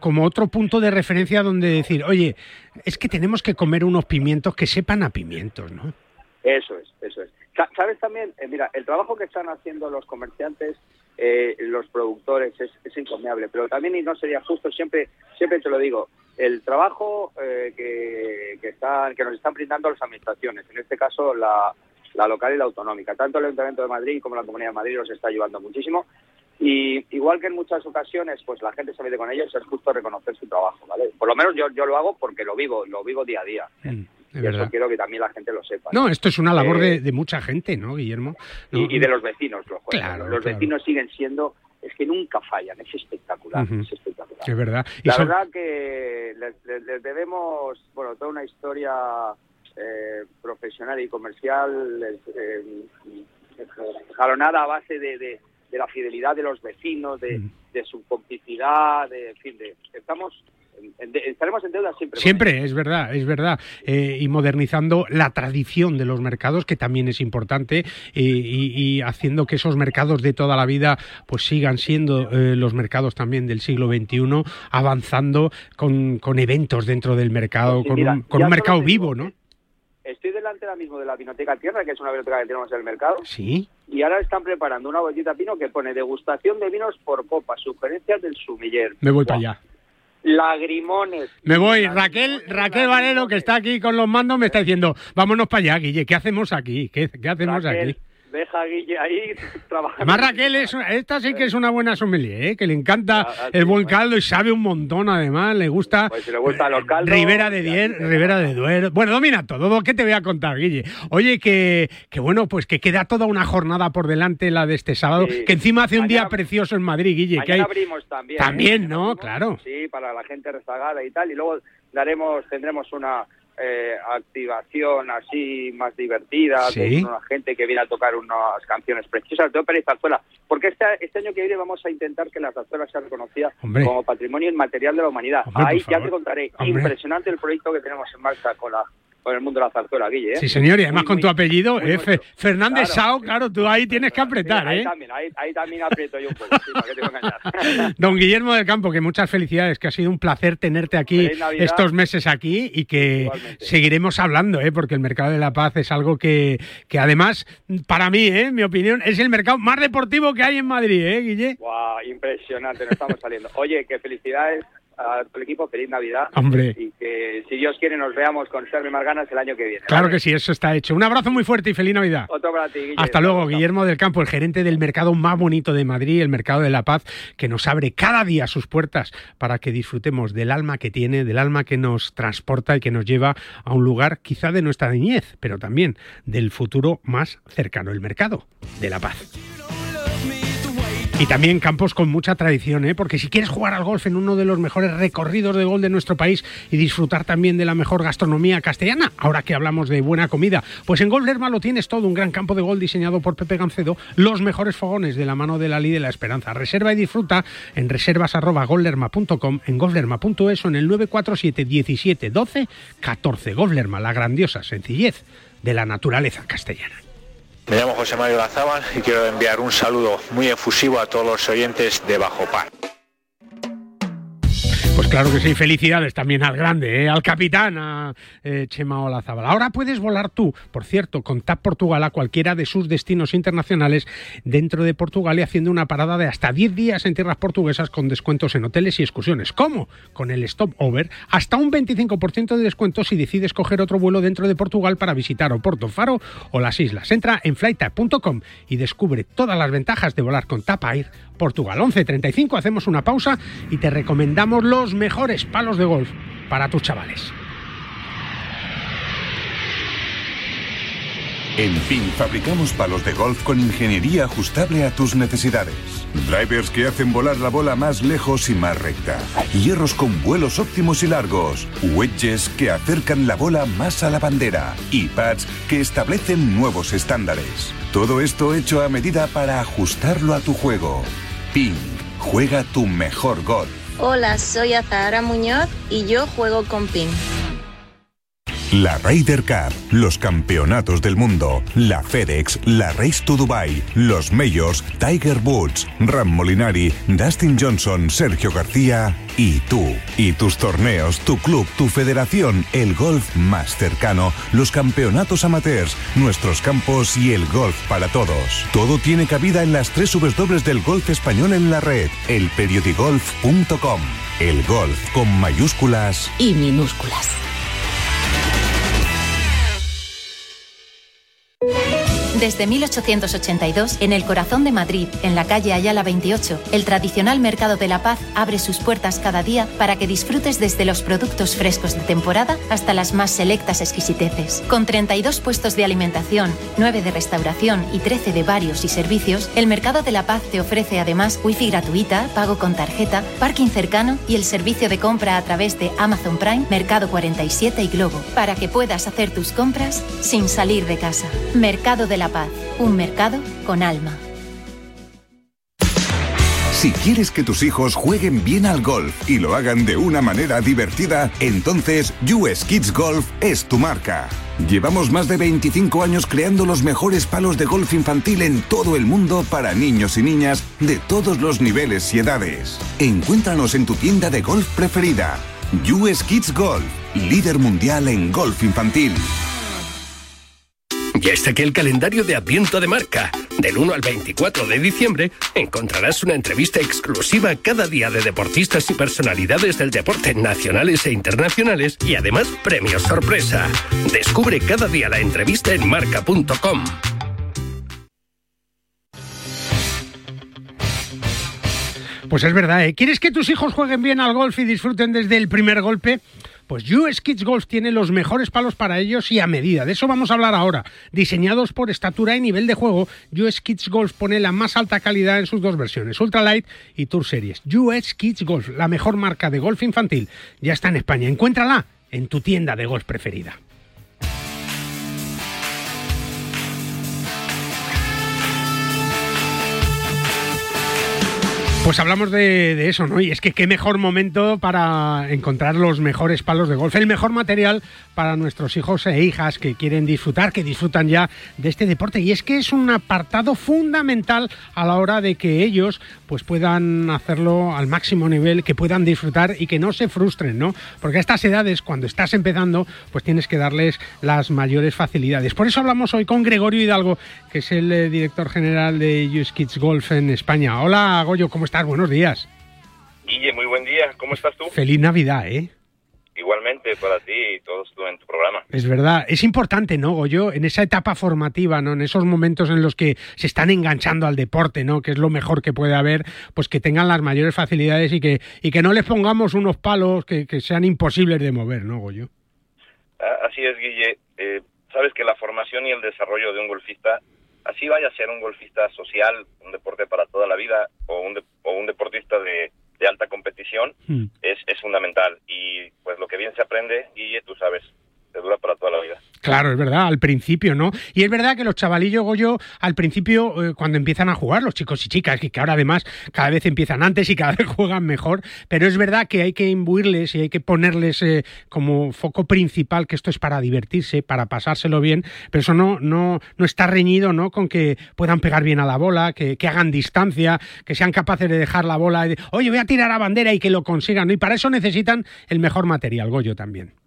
como otro punto de referencia donde decir, oye, es que tenemos que comer unos pimientos que sepan a pimientos, ¿no? Eso es, eso es. Sa- ¿Sabes también? Mira, el trabajo que están haciendo los comerciantes, eh, los productores, es, es pero también, y no sería justo, siempre siempre te lo digo, el trabajo eh, que, que, están, que nos están brindando las administraciones, en este caso la, la local y la autonómica, tanto el Ayuntamiento de Madrid como la Comunidad de Madrid los está ayudando muchísimo. Y igual que en muchas ocasiones, pues la gente se mete con ellos, es justo reconocer su trabajo, ¿vale? Por lo menos yo, yo lo hago porque lo vivo, lo vivo día a día. Es y verdad. eso quiero que también la gente lo sepa. No, esto es una labor Eh, de, de mucha gente, ¿no, Guillermo? No, y, y de los vecinos, los, Claro, los claro. vecinos siguen siendo, es que nunca fallan, es espectacular, es espectacular. Es verdad. Y La son- verdad que les, les- les debemos, bueno, toda una historia eh, profesional y comercial eh, jalonada a base de, de- de la fidelidad de los vecinos, de, de su complicidad, de, en fin, de, estamos, estaremos en deuda siempre. Siempre, es verdad, es verdad. Eh, y modernizando la tradición de los mercados, que también es importante, eh, y, y haciendo que esos mercados de toda la vida pues sigan siendo eh, los mercados también del siglo XXI, avanzando con, con eventos dentro del mercado, Sí, con, mira, un, con un mercado vivo, ¿no? Estoy delante ahora mismo de la Vinoteca Tierra, que es una biblioteca que tenemos en el mercado. Sí. Y ahora están preparando una bolsita pino que pone degustación de vinos por copa, sugerencias del sumiller. Me voy para allá. Lagrimones. Me voy. Raquel, Raquel Valero, que está aquí con los mandos, me está diciendo, vámonos para allá, Guille, ¿qué hacemos aquí? ¿Qué, qué hacemos Raquel, aquí? Deja a Guille ahí trabajando. Además, Raquel, es, esta sí que es una buena sommelier, ¿eh? que le encanta Ah, el buen caldo y sabe un montón, además, le gusta Pues si le gustan los caldos. Ribera de Dier, Ribera de Duero. Bueno, domina todo. ¿Qué te voy a contar, Guille? Oye, que, que bueno, pues que queda toda una jornada por delante la de este sábado, Sí. que encima hace un día precioso en Madrid, Guille. que hay... abrimos también. También, ¿eh? ¿no? Claro. Sí, para la gente rezagada y tal. Y luego daremos, tendremos una eh, activación así más divertida, Sí. con una gente que viene a tocar unas canciones preciosas de ópera y zarzuela. Porque este, este año que viene vamos a intentar que la zarzuela sea reconocida Hombre. como patrimonio inmaterial de la humanidad. Hombre, Ahí ya te contaré. Hombre. Impresionante el proyecto que tenemos en marcha con la con el mundo de la zarzuela, Guille. ¿eh? Sí, señor, y además Muy, con muy- tu apellido, eh. Fernández Claro. Sao, claro, tú ahí tienes que apretar, ahí ¿eh? También, ahí, ahí también aprieto yo un poco, sí, para que te. Don Guillermo del Campo, que muchas felicidades, que ha sido un placer tenerte aquí estos meses aquí y que seguiremos hablando, ¿eh? porque el mercado de la paz es algo que, que además, para mí, ¿eh? mi opinión, es el mercado más deportivo que hay en Madrid, ¿eh, Guille? Guau, impresionante, nos estamos saliendo. Oye, que felicidades a tu equipo, feliz Navidad. Hombre. Y que si Dios quiere nos veamos con Servi más ganas el año que viene. Claro ¿vale? que sí, eso está hecho. Un abrazo muy fuerte y feliz Navidad. Otro para ti, Guille. Hasta luego, Guillermo del Campo, el gerente del mercado más bonito de Madrid, el Mercado de la Paz, que nos abre cada día sus puertas para que disfrutemos del alma que tiene, del alma que nos transporta y que nos lleva a un lugar quizá de nuestra niñez, pero también del futuro más cercano, el Mercado de la Paz. Y también campos con mucha tradición, ¿eh? porque si quieres jugar al golf en uno de los mejores recorridos de gol de nuestro país y disfrutar también de la mejor gastronomía castellana, ahora que hablamos de buena comida, pues en Golf Lerma lo tienes todo, un gran campo de gol diseñado por Pepe Gancedo, los mejores fogones de la mano de la Ley de la Esperanza. Reserva y disfruta en reservas.gollerma.com, en golflerma.es o en el 947 17 12 14. Golf Lerma, la grandiosa sencillez de la naturaleza castellana. Me llamo José Mario Lazábal y quiero enviar un saludo muy efusivo a todos los oyentes de Bajo Par. Pues claro que sí, felicidades también al grande, ¿eh? al capitán, a eh, Chema Olazábal. Ahora puedes volar tú, por cierto, con TAP Portugal a cualquiera de sus destinos internacionales dentro de Portugal y haciendo una parada de hasta 10 días en tierras portuguesas con descuentos en hoteles y excursiones. ¿Cómo? Con el Stop Over, hasta un 25% de descuento si decides coger otro vuelo dentro de Portugal para visitar Oporto, Faro o las islas. Entra en flytap.com y descubre todas las ventajas de volar con TAP Air Portugal. 11.35, hacemos una pausa y te recomendamos los mejores palos de golf para tus chavales. En PIN fabricamos palos de golf con ingeniería ajustable a tus necesidades. Drivers que hacen volar la bola más lejos y más recta. Hierros con vuelos óptimos y largos. Wedges que acercan la bola más a la bandera. Y pads que establecen nuevos estándares. Todo esto hecho a medida para ajustarlo a tu juego. PIN. Juega tu mejor golf. Hola, soy Azahara Muñoz y yo juego con PIN. La Ryder Cup, los campeonatos del mundo, la FedEx, la Race to Dubai, los Majors, Tiger Woods, Ram Molinari, Dustin Johnson, Sergio García y tú. Y tus torneos, tu club, tu federación, el golf más cercano, los campeonatos amateurs, nuestros campos y el golf para todos. Todo tiene cabida en las tres W del golf español en la red, elperiodigolf.com. El golf con mayúsculas y minúsculas. Desde 1882, en el corazón de Madrid, en la calle Ayala 28, el tradicional Mercado de la Paz abre sus puertas cada día para que disfrutes desde los productos frescos de temporada hasta las más selectas exquisiteces. Con 32 puestos de alimentación, 9 de restauración y 13 de varios y servicios, el Mercado de la Paz te ofrece además wifi gratuita, pago con tarjeta, parking cercano y el servicio de compra a través de Amazon Prime, Mercado 47 y Globo, para que puedas hacer tus compras sin salir de casa. Mercado de la Un mercado con alma. Si quieres que tus hijos jueguen bien al golf y lo hagan de una manera divertida, entonces US Kids Golf es tu marca. Llevamos más de 25 años creando los mejores palos de golf infantil en todo el mundo para niños y niñas de todos los niveles y edades. Encuéntranos en tu tienda de golf preferida. US Kids Golf, líder mundial en golf infantil. Ya está aquí el calendario de Adviento de Marca. Del 1 al 24 de diciembre encontrarás una entrevista exclusiva cada día de deportistas y personalidades del deporte nacionales e internacionales y además premios sorpresa. Descubre cada día la entrevista en marca.com. Pues es verdad, ¿eh? ¿Quieres que tus hijos jueguen bien al golf y disfruten desde el primer golpe? Pues US Kids Golf tiene los mejores palos para ellos y a medida. De eso vamos a hablar ahora. Diseñados por estatura y nivel de juego, US Kids Golf pone la más alta calidad en sus dos versiones, Ultralight y Tour Series. US Kids Golf, la mejor marca de golf infantil, ya está en España. Encuéntrala en tu tienda de golf preferida. Pues hablamos de, eso, ¿no? Y es que qué mejor momento para encontrar los mejores palos de golf, el mejor material para nuestros hijos e hijas que quieren disfrutar, que disfrutan ya de este deporte. Y es que es un apartado fundamental a la hora de que ellos pues puedan hacerlo al máximo nivel, que puedan disfrutar y que no se frustren, ¿no? Porque a estas edades, cuando estás empezando, pues tienes que darles las mayores facilidades. Por eso hablamos hoy con Gregorio Hidalgo, que es el eh, director general de Use Kids Golf en España. Hola, Goyo, ¿cómo estás? Buenos días. Guille, muy buen día. ¿Cómo estás tú? Feliz Navidad, ¿eh? Igualmente para ti y todos en tu programa. Es verdad, es importante, ¿no, Goyo? En esa etapa formativa, ¿no? En esos momentos en los que se están enganchando al deporte, ¿no? Que es lo mejor que puede haber, pues que tengan las mayores facilidades y que, y que no les pongamos unos palos que, que sean imposibles de mover, ¿no, Goyo? Así es, Guille. Eh, sabes que la formación y el desarrollo de un golfista así vaya a ser un golfista social, un deporte para toda la vida o un, de, o un deportista de, de alta competición, mm. es, es fundamental. Y pues lo que bien se aprende, Guille, tú sabes, te dura para toda la vida. Claro, es verdad, al principio, ¿no? Y es verdad que los chavalillos, Goyo, al principio, eh, cuando empiezan a jugar, los chicos y chicas, que, ahora además cada vez empiezan antes y cada vez juegan mejor, pero es verdad que hay que imbuirles y hay que ponerles eh, como foco principal que esto es para divertirse, para pasárselo bien, pero eso no, no, no está reñido, ¿no? Con que puedan pegar bien a la bola, que, que hagan distancia, que sean capaces de dejar la bola y de, oye, voy a tirar a bandera y que lo consigan, ¿no? Y para eso necesitan el mejor material, Goyo, también.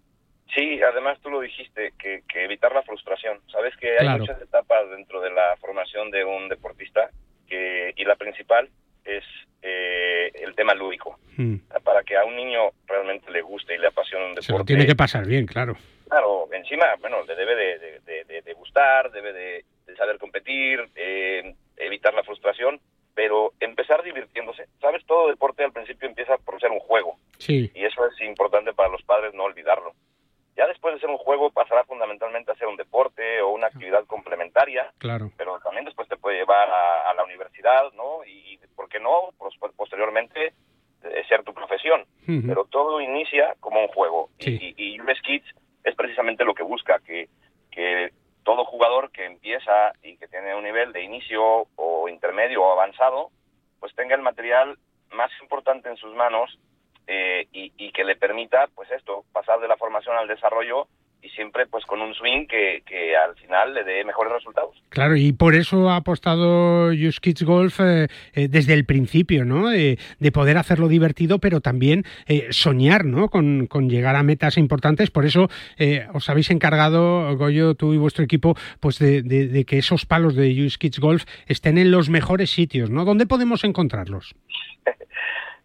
Además tú lo dijiste, que, que evitar la frustración. Sabes que hay claro. muchas etapas dentro de la formación de un deportista que, y la principal es eh, el tema lúdico. Hmm. Para que a un niño realmente le guste y le apasione un deporte. Se lo tiene que pasar bien, claro. Claro, encima, bueno, le debe de, de, de, de gustar, debe de, saber competir, eh, evitar la frustración, pero empezar divirtiéndose. Sabes, todo deporte al principio empieza por ser un juego. Sí. Y eso es importante para los padres no olvidarlo. Ya después de ser un juego pasará fundamentalmente a ser un deporte o una actividad complementaria. Claro. Pero también después te puede llevar a, a la universidad, ¿no? Y, ¿por qué no? Pues, posteriormente eh, ser tu profesión. Uh -huh. Pero todo inicia como un juego. Sí. Y, y US Kids es precisamente lo que busca, que, que todo jugador que empieza y que tiene un nivel de inicio o intermedio o avanzado, pues tenga el material más importante en sus manos eh, y, y, que le permita, pues esto, pasar de la formación al desarrollo y siempre pues con un swing que, que al final le dé mejores resultados. Claro, y por eso ha apostado Use Kids Golf eh, eh, desde el principio, ¿no? De, de, poder hacerlo divertido, pero también eh, soñar, ¿no? Con, con, llegar a metas importantes. Por eso eh, os habéis encargado, Goyo, tú y vuestro equipo, pues de, de, de, que esos palos de Use Kids Golf estén en los mejores sitios, ¿no? ¿Dónde podemos encontrarlos?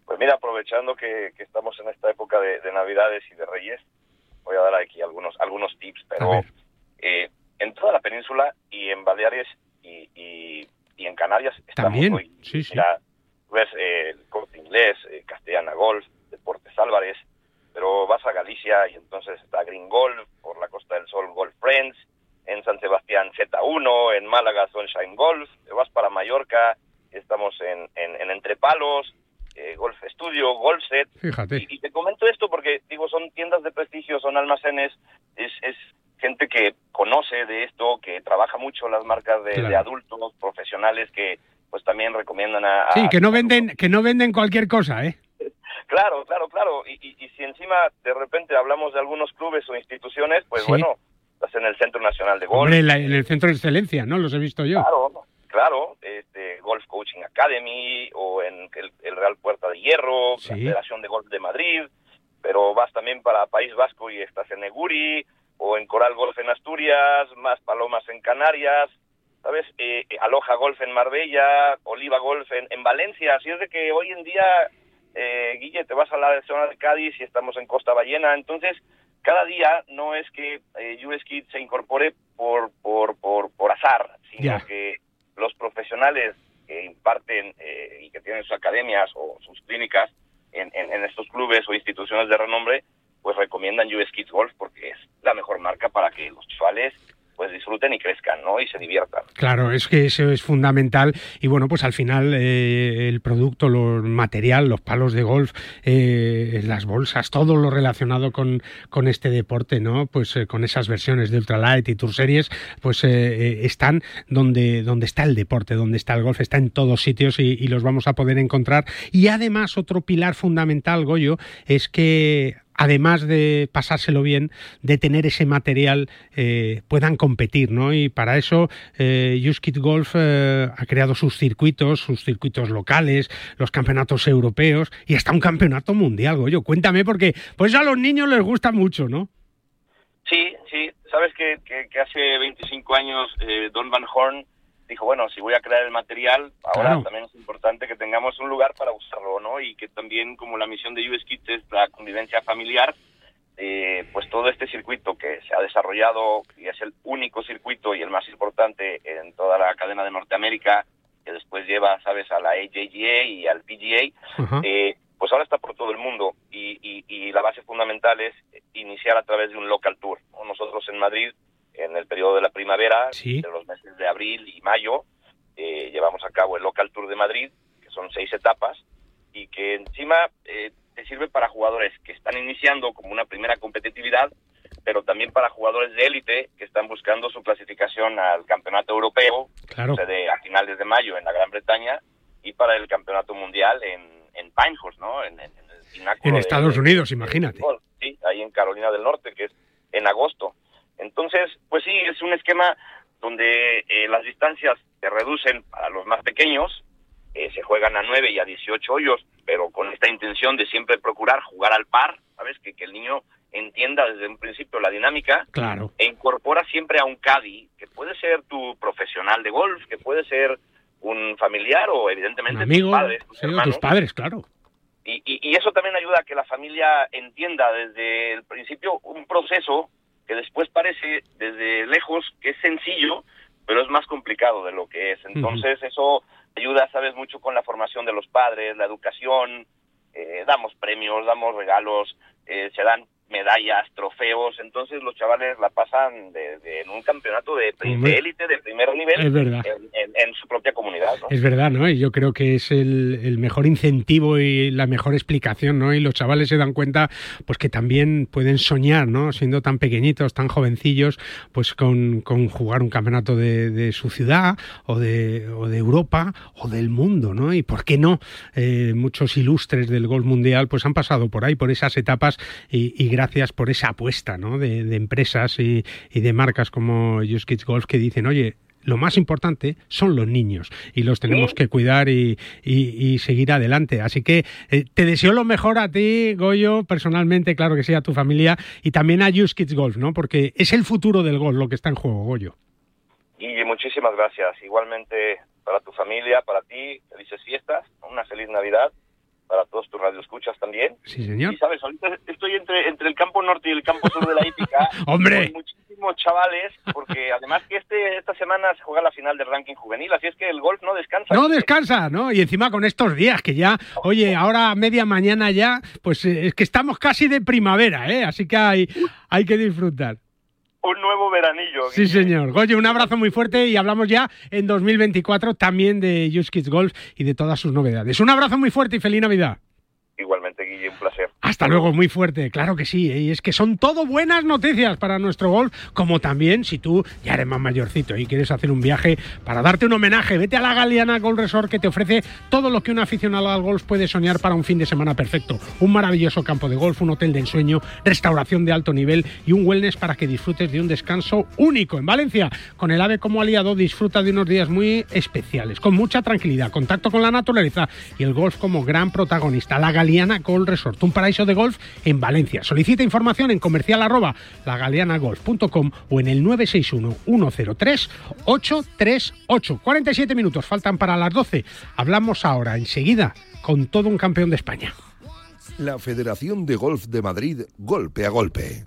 Pues mira, aprovechando que, que estamos en esta época de, de, Navidades y de Reyes, voy a dar aquí algunos algunos tips, pero eh, en toda la península y en Baleares y, y, y en Canarias estamos También, hoy. sí, sí. Mira, ves eh, el corte inglés, eh, Castellana Golf, Deportes Álvarez, pero vas a Galicia y entonces está Green Golf, por la Costa del Sol Golf Friends, en San Sebastián Z1, en Málaga Sunshine Golf, vas para Mallorca, estamos en, en, en Entrepalos, eh, Golf Studio, Golf Set. Fíjate. Y, y, te comento esto porque, digo, son tiendas de prestigio, son almacenes, es, es gente que conoce de esto, que trabaja mucho las marcas de, claro. de adultos, profesionales, que pues también recomiendan a... Sí, que no venden que no venden cualquier cosa, ¿eh? Claro, claro, claro. Y, y, y, si encima de repente hablamos de algunos clubes o instituciones, pues sí. bueno, en el Centro Nacional de Golf. Hombre, en, la, en, el Centro de Excelencia, ¿no? Los he visto yo. Claro, claro. Este, Golf Coaching Academy o en el, el Real Puerta de Hierro, sí. la Federación de Golf de Madrid, pero vas también para País Vasco y estás en Eguri, o en Coral Golf en Asturias, más Palomas en Canarias, ¿sabes? Eh, eh, Aloha Golf en Marbella, Oliva Golf en, en, Valencia, así es de que hoy en día, eh, Guille, te vas a la zona de Cádiz y estamos en Costa Ballena, entonces cada día no es que eh, US se incorpore por, por, por, por azar, sino yeah. que los profesionales que imparten eh, y que tienen sus academias o sus clínicas en, en, en, estos clubes o instituciones de renombre, pues recomiendan US Kids Golf porque es la mejor marca para que los chavales pues disfruten y crezcan, ¿no? Y se diviertan. Claro, es que eso es fundamental y bueno, pues al final eh, el producto, lo material, los palos de golf, eh, las bolsas, todo lo relacionado con, con este deporte, ¿no? Pues eh, con esas versiones de Ultralight y Tour Series, pues están donde, donde está el deporte, donde está el golf, está en todos sitios y, y los vamos a poder encontrar. Y además otro pilar fundamental, Goyo, es que además de pasárselo bien, de tener ese material, eh, puedan competir, ¿no? Y para eso eh, Golf eh, ha creado sus circuitos, sus circuitos locales, los campeonatos europeos y hasta un campeonato mundial, Goyo. Cuéntame porque pues a los niños les gusta mucho, ¿no? Sí, sí. Sabes que, que, hace 25 años eh, Don Van Horn dijo, bueno, si voy a crear el material, ahora también es importante que tengamos un lugar para usarlo, ¿no? Y que también, como la misión de US Kids es la convivencia familiar, eh, pues todo este circuito que se ha desarrollado y es el único circuito y el más importante en toda la cadena de Norteamérica, que después lleva, sabes, a la AJGA y al PGA, eh, pues ahora está por todo el mundo y, y, y, la base fundamental es iniciar a través de un local tour. Nosotros en Madrid en el periodo de la primavera, entre los meses de abril y mayo, eh, llevamos a cabo el Local Tour de Madrid, que son seis etapas, y que encima eh, te sirve para jugadores que están iniciando como una primera competitividad, pero también para jugadores de élite que están buscando su clasificación al Campeonato Europeo, claro. de, a finales de mayo en la Gran Bretaña, y para el Campeonato Mundial en, en Pinehurst, ¿no? En, en, en Estados Unidos, imagínate. Sí, ahí en Carolina del Norte, que es en agosto. Entonces, pues sí, es un esquema donde eh, las distancias se reducen para los más pequeños, eh, se juegan a 9 y a 18 hoyos, pero con esta intención de siempre procurar jugar al par, ¿sabes? Que, que el niño entienda desde un principio la dinámica claro. e incorpora siempre a un caddy, que puede ser tu profesional de golf, que puede ser un familiar o evidentemente amigo, tus padres. Tus, sí, tus padres, claro. Y, y, y, eso también ayuda a que la familia entienda desde el principio un proceso que después parece desde lejos que es sencillo, pero es más complicado de lo que es. Entonces eso ayuda, sabes, mucho con la formación de los padres, la educación, eh, damos premios, damos regalos, eh, se dan medallas, trofeos, entonces los chavales la pasan de, de, en un campeonato de élite, de, primer nivel, es verdad. En, en, en, su propia comunidad. ¿no? Es verdad, ¿no? Y yo creo que es el, el, mejor incentivo y la mejor explicación, ¿no? Y los chavales se dan cuenta, pues que también pueden soñar, ¿no? Siendo tan pequeñitos, tan jovencillos, pues con, con jugar un campeonato de, de, su ciudad o de, o de Europa o del mundo, ¿no? Y por qué no, eh, muchos ilustres del golf mundial, pues han pasado por ahí, por esas etapas y, y gracias por esa apuesta ¿no? de, de empresas y, y, de marcas como Just Kids Golf que dicen, oye, lo más importante son los niños y los tenemos que cuidar y, y, y seguir adelante. Así que eh, te deseo lo mejor a ti, Goyo, personalmente, claro que sí, a tu familia y también a Just Kids Golf, ¿no? Porque es el futuro del golf lo que está en juego, Goyo. Y muchísimas gracias. Igualmente para tu familia, para ti, felices fiestas, una feliz Navidad para todos tus radioescuchas también. Sí, señor. Y sabes, ahorita estoy entre, entre el campo norte y el campo sur de la hípica. ¡Hombre! Con muchísimos chavales, porque además que este esta semana se juega la final del ranking juvenil, así es que el golf no descansa. No descansa, ¿no? Y encima con estos días que ya, oye, ahora media mañana ya, pues eh, es que estamos casi de primavera, ¿eh? Así que hay, hay que disfrutar un nuevo veranillo. Sí, señor. Goyo, un abrazo muy fuerte y hablamos ya en 2024 también de Just Kids Golf y de todas sus novedades. Un abrazo muy fuerte y feliz Navidad. Igualmente, Guille, un placer. Hasta luego, muy fuerte, claro que sí. ¿eh? Y es que son todo buenas noticias para nuestro golf, como también si tú ya eres más mayorcito y quieres hacer un viaje para darte un homenaje, vete a la Galeana Golf Resort que te ofrece todo lo que un aficionado al golf puede soñar para un fin de semana perfecto. Un maravilloso campo de golf, un hotel de ensueño, restauración de alto nivel y un wellness para que disfrutes de un descanso único. En Valencia, con el AVE como aliado, disfruta de unos días muy especiales, con mucha tranquilidad, contacto con la naturaleza y el golf como gran protagonista. La Galeana Golf Resort, un paraíso de golf en Valencia. Solicita información en comercial arroba lagaleanagolf.com o en el 961 103 838. 47 minutos faltan para las 12. Hablamos ahora enseguida con todo un campeón de España. La Federación de Golf de Madrid, golpe a golpe.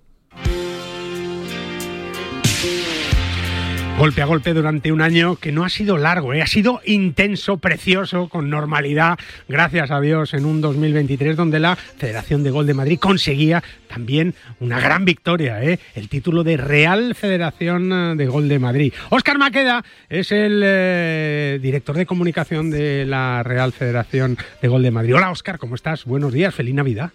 Golpe a golpe durante un año que no ha sido largo, ¿eh? ha sido intenso, precioso, con normalidad, gracias a Dios, en un 2023 donde la Federación de Gol de Madrid conseguía también una gran victoria, ¿eh? el título de Real Federación eh, de Gol de Madrid. Óscar Maqueda es el eh, director de comunicación de la Real Federación de Gol de Madrid. Hola Óscar, ¿cómo estás? Buenos días, feliz Navidad.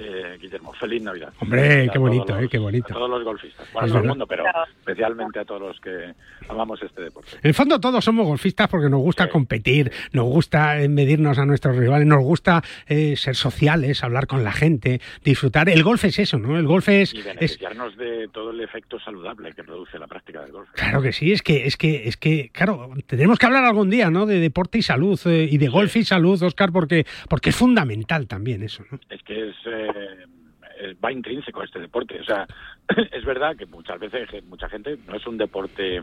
Eh, Guillermo, feliz Navidad. Hombre, A qué bonito, eh, qué bonito. A todos los golfistas, bueno, a Es todo el mundo, pero especialmente a todos los que amamos este deporte. En el fondo todos somos golfistas porque nos gusta competir, nos gusta eh, medirnos a nuestros rivales, nos gusta eh, ser sociales, hablar con la gente, disfrutar. El golf es eso, ¿no? El golf es, Y es beneficiarnos de todo el efecto saludable que produce la práctica del golf. Claro que sí, es que, es que, es que, claro, tenemos que hablar algún día, ¿no? De deporte y salud, eh, y de golf y salud, Oscar, porque, porque es fundamental también eso, ¿no? Es que es, eh, va intrínseco este deporte. O sea, es verdad que muchas veces eh, mucha gente no es un deporte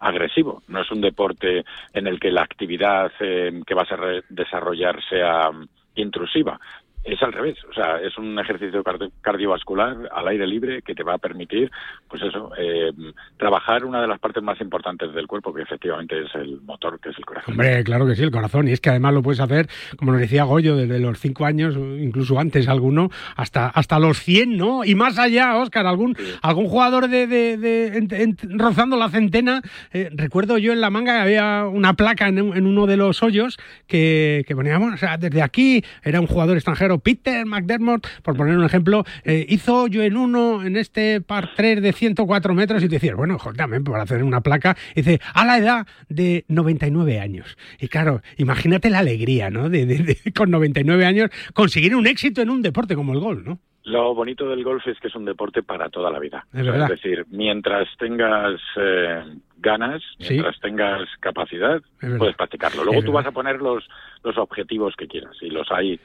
agresivo, no es un deporte en el que la actividad eh, que vas a re- desarrollar sea mm, intrusiva. Es al revés, o sea, es un ejercicio cardi- cardiovascular al aire libre que te va a permitir, pues eso, eh, trabajar una de las partes más importantes del cuerpo, que efectivamente es el motor, que es el corazón. Hombre, claro que sí, el corazón. Y es que además lo puedes hacer, como nos decía Goyo, desde los cinco años, incluso antes alguno, hasta, hasta los 100, ¿no? Y más allá, Oscar, algún, algún jugador de, de- de- en- en- rozando la centena. eh, recuerdo yo en la manga que había una placa en, en uno de los hoyos que, que poníamos, o sea, desde aquí era un jugador extranjero, Peter McDermott, por poner un ejemplo, eh, hizo hoyo en uno en este par 3 de 104 metros y te decías, bueno, joder, también para hacer una placa, dice, a la edad de 99 años. Y claro, imagínate la alegría, ¿no? De, de- de- con 99 años conseguir un éxito en un deporte como el golf, ¿no? Lo bonito del golf es que es un deporte para toda la vida. Es O verdad. decir, mientras tengas eh, ganas, Sí. mientras tengas capacidad, puedes practicarlo. Luego Es tú verdad. vas a poner los, los objetivos que quieras. Y los hay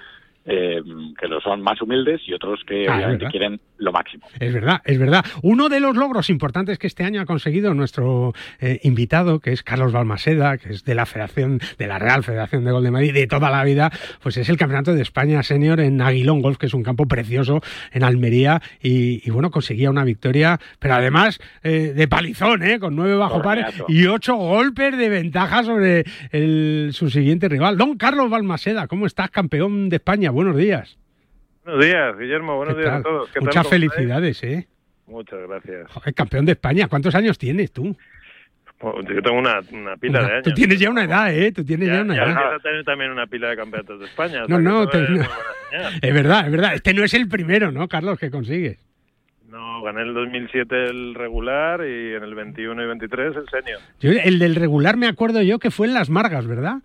eh, que lo son más humildes y otros que Ah, obviamente quieren lo máximo. Es verdad, es verdad. Uno de los logros importantes que este año ha conseguido nuestro eh, invitado, que es Carlos Balmaseda, que es de la Federación, de la Real Federación de Gol de Madrid de toda la vida, pues es el Campeonato de España Senior en Aguilón Golf, que es un campo precioso en Almería, y, y bueno, conseguía una victoria, pero además eh, de palizón, ¿eh? con nueve bajo pares y ocho golpes de ventaja sobre el, su siguiente rival. Don Carlos Balmaseda, ¿cómo estás, campeón de España? Buenos días. Buenos días, Guillermo. Buenos ¿Qué días tal? a todos. ¿Qué tal, Muchas estáis? felicidades, ¿eh? Muchas gracias. Joder, campeón de España. ¿Cuántos años tienes tú? Bueno, Yo tengo una, una pila de años. Tú tienes ya una edad, ¿eh? Tú tienes ya, una ya edad. empieza a tener también una pila de campeonatos de España. No, no, te- no. Es verdad, es verdad. Este no es el primero, ¿no, Carlos, que consigues? No, gané el 2007 el regular y en el 21 y 23 el senior. Yo, el del regular me acuerdo yo que fue en Las Margas, ¿verdad?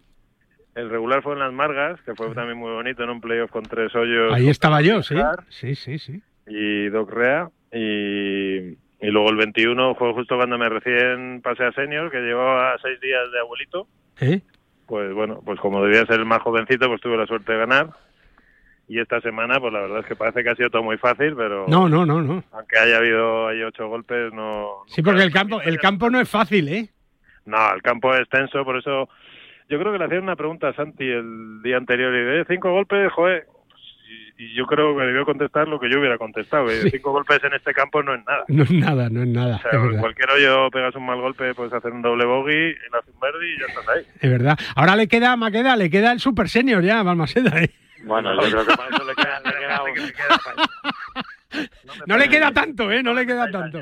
El regular fue en Las Margas, que fue también muy bonito en un playoff con tres hoyos. Ahí estaba yo, sí. Sí, sí, sí. Y Doc Rea. Y, y luego el 21 fue justo cuando me recién pasé a senior, que llevaba seis días de abuelito. ¿Eh? Pues bueno, pues como debía ser el más jovencito, pues tuve la suerte de ganar. Y esta semana, pues la verdad es que parece que ha sido todo muy fácil, pero No, no, no, no. aunque haya habido ahí ocho golpes, no... Sí, porque el campo, el campo no es fácil, ¿eh? No, el campo es tenso, por eso yo creo que le hacían una pregunta a Santi el día anterior y de "Eh, cinco golpes, joder, pues, y, yo creo que debió contestar lo que yo hubiera contestado. Sí. Cinco golpes en este campo no es nada. No es nada, no es nada. O sea, Es en verdad. cualquier hoyo pegas un mal golpe, puedes hacer un doble bogey, el hace un verde y ya estás ahí. Es verdad. Ahora le queda, Maqueda, le queda el Super Senior ya, Balmaseda, ¿eh? Bueno, yo creo que para eso le queda, le queda No le queda tanto, ¿eh? No le queda tanto.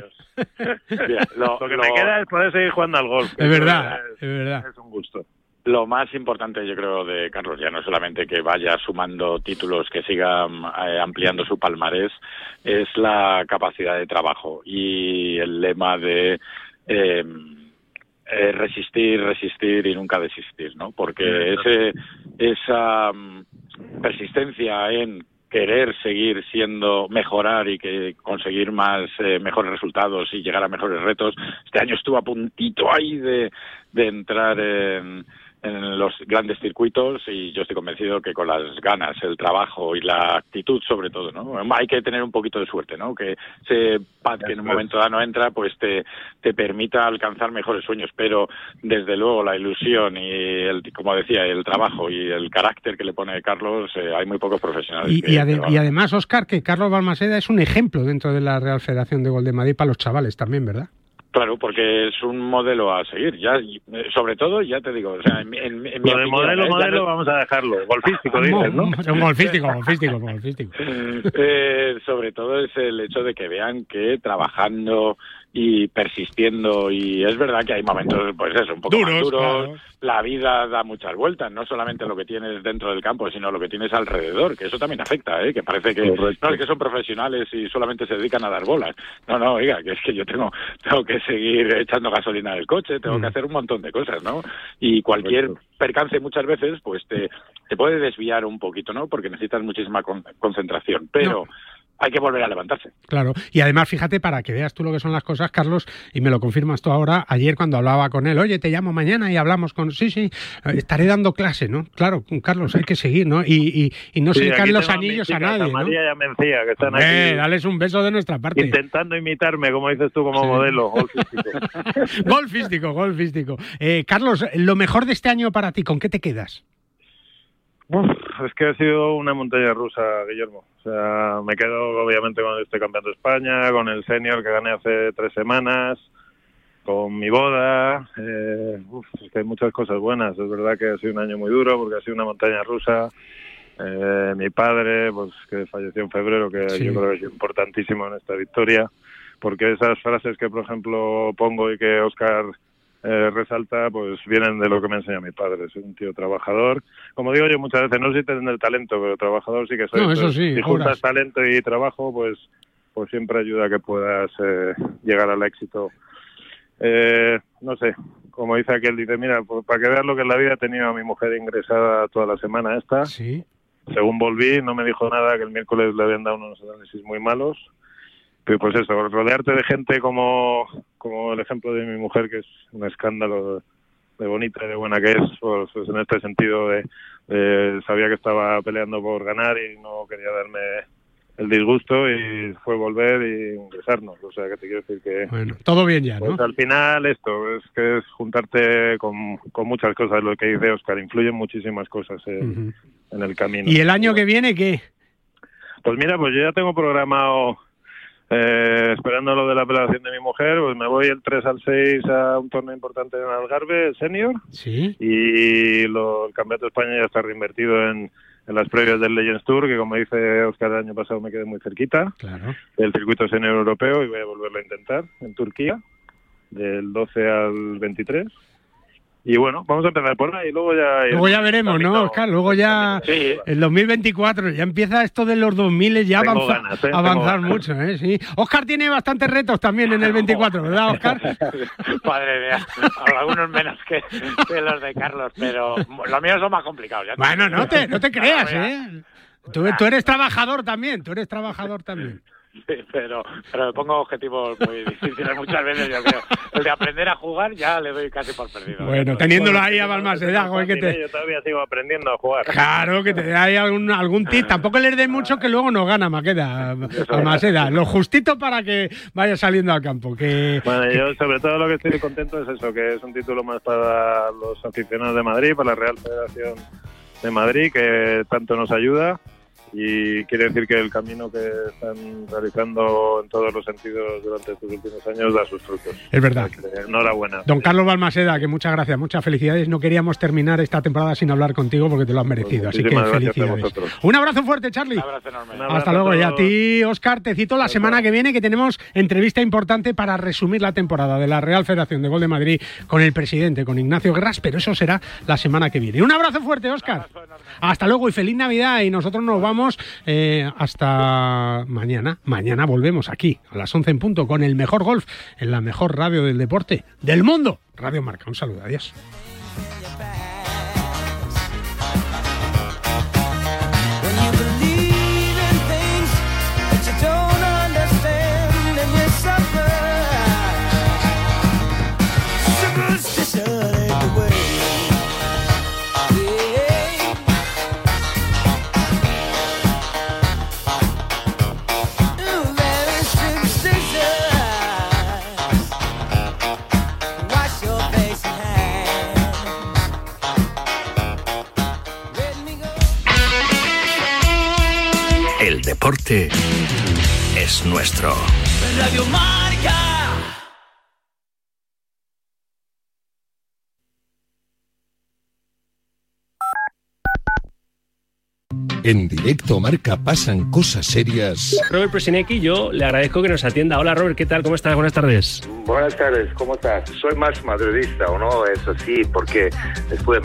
lo, que me queda es poder seguir jugando al golf. Es verdad, es- es verdad. Es un gusto. Lo más importante, yo creo, de Carlos, ya no solamente que vaya sumando títulos, que siga eh, ampliando su palmarés, es la capacidad de trabajo y el lema de eh, eh, resistir, resistir y nunca desistir, ¿no? Porque ese, esa mm, persistencia en querer seguir siendo mejorar y que conseguir más eh, mejores resultados y llegar a mejores retos este año estuvo a puntito ahí de, de entrar en, en los grandes circuitos y yo estoy convencido que con las ganas, el trabajo y la actitud sobre todo, ¿no? Hay que tener un poquito de suerte, ¿no? Que ese pad que en un momento dado no entra, pues te, te permita alcanzar mejores sueños, pero desde luego la ilusión y el, como decía, el trabajo y el carácter que le pone Carlos, eh, hay muy pocos profesionales. Y, que- y ade- que y además, Oscar, que Carlos Balmaseda es un ejemplo dentro de la Real Federación de Gol de Madrid para los chavales también, ¿verdad? Claro, porque es un modelo a seguir. Ya, sobre todo, ya te digo, o sea, en, en, en mi modelo, ¿eh? Modelo, no- vamos a dejarlo. Golfístico, dices, ¿no? Un golfístico, golfístico, golfístico. Eh, sobre todo es el hecho de que vean que trabajando y persistiendo. Y es verdad que hay momentos pues eso un poco más Duros, claro. la vida da muchas vueltas no solamente lo que tienes dentro del campo sino lo que tienes alrededor que eso también afecta ¿eh? que parece que no es que son profesionales y solamente se dedican a dar bolas. No no oiga que es que yo tengo tengo que seguir echando gasolina al coche tengo que hacer un montón de cosas no y cualquier percance muchas veces pues te te puede desviar un poquito no porque necesitas muchísima con- concentración. Pero hay que volver a levantarse Claro, y además fíjate para que veas tú lo que son las cosas, Carlos, y me lo confirmas tú ahora, ayer cuando hablaba con él, oye, te llamo mañana y hablamos con... Sí, sí, eh, estaré dando clase, ¿no? Claro, Carlos, hay que seguir, ¿no? Y, y, y no se Sí, le caen aquí los anillos a nadie, ¿no? María y a Mencía, que están aquí dales un beso de nuestra parte. intentando imitarme, como dices tú, como modelo. golfístico. golfístico, golfístico. Eh, Carlos, lo mejor de este año para ti, ¿con qué te quedas? Uf, es que ha sido una montaña rusa, Guillermo. O sea, me quedo obviamente con este campeonato de España, con el senior que gané hace tres semanas, con mi boda. Eh, uf, es que hay muchas cosas buenas. Es verdad que ha sido un año muy duro porque ha sido una montaña rusa. Eh, mi padre, pues que falleció en febrero, que Sí. yo creo que es importantísimo en esta victoria, porque esas frases que, por ejemplo, pongo y que Oscar eh, resalta, pues vienen de lo que me enseña mi padre. Soy un tío trabajador. Como digo yo muchas veces, no sé si tener talento, pero trabajador sí que soy. No, eso sí, Si juntas talento y trabajo, pues, pues siempre ayuda a que puedas eh, llegar al éxito. Eh, no sé, como dice aquel, dice, mira, pues, para que veas lo que es la vida, he tenido a mi mujer ingresada toda la semana esta. Sí. Según volví, no me dijo nada, que el miércoles le habían dado unos análisis muy malos. Pues eso, rodearte de gente como, como el ejemplo de mi mujer, que es un escándalo de bonita y de buena que es, pues, pues en este sentido de, de- sabía que estaba peleando por ganar y no quería darme el disgusto y fue volver y ingresarnos. O sea, que te quiero decir que... Bueno, todo bien ya, ¿no? Pues al final esto es que es juntarte con, con muchas cosas, lo que dice Oscar, influyen muchísimas cosas en, en el camino. ¿Y el año que viene qué? Pues mira, pues yo ya tengo programado, eh, esperando lo de la apelación de mi mujer, pues me voy el 3 al 6 a un torneo importante en Algarve, el senior, Sí. y lo- el Campeonato de España ya está reinvertido en, en las previas del Legends Tour, que como dice Oscar el año pasado me quedé muy cerquita, Claro. del circuito senior europeo, y voy a volverlo a intentar en Turquía, del 12 al 23. Y bueno, vamos a empezar por ahí, luego ya... Luego ya veremos, ¿no, Oscar? Luego ya, el 2024, ya empieza esto de los 2000 ya avanza- ganas, ¿eh? Avanzar mucho, ¿eh? Sí. Oscar tiene bastantes retos también en el 24, ¿verdad, Oscar? Madre mía, algunos menos que, los de Carlos, pero los míos son más complicados. ya Bueno, no te, no te creas, ¿eh? Tú, tú eres trabajador también, tú eres trabajador también. Sí, pero, pero me pongo objetivos muy difíciles muchas veces, yo creo. El de aprender a jugar ya le doy casi por perdido. Bueno, teniéndolo ahí a Balmaseda, joder, que ¿eh? te... Yo todavía sigo aprendiendo a jugar. Claro, que te dé ahí algún, algún tip. Tampoco les dé mucho que luego no gana, Maqueda. Balmaseda. Lo justito para que vaya saliendo al campo. Que, Bueno, yo sobre todo lo que estoy contento es eso, que es un título más para los aficionados de Madrid, para la Real Federación de Madrid, que tanto nos ayuda y quiere decir que el camino que están realizando en todos los sentidos durante estos últimos años da sus frutos. Es verdad. Enhorabuena. Don Carlos Balmaseda, que muchas gracias, muchas felicidades. No queríamos terminar esta temporada sin hablar contigo porque te lo has merecido. Así que felicidades. Un abrazo fuerte, Charlie. Un abrazo enorme. Hasta luego. Y a ti, Oscar, te cito la semana que viene que tenemos entrevista importante para resumir la temporada de la Real Federación de Gol de Madrid con el presidente, con Ignacio Guerras, pero eso será la semana que viene. Un abrazo fuerte, Oscar. Hasta luego y feliz Navidad. Y nosotros nos vamos eh, hasta mañana. Mañana volvemos aquí a las 11 en punto con el mejor golf en la mejor radio del deporte del mundo. Radio Marca. Un saludo. Adiós. deporte es nuestro. Radio Marca. En directo, Marca, pasan cosas serias. Robert Presinecki, yo le agradezco que nos atienda. Hola, Robert, ¿qué tal? ¿Cómo estás? Buenas tardes. Buenas tardes, ¿cómo estás? Soy más madridista, ¿o no? Eso sí, porque después de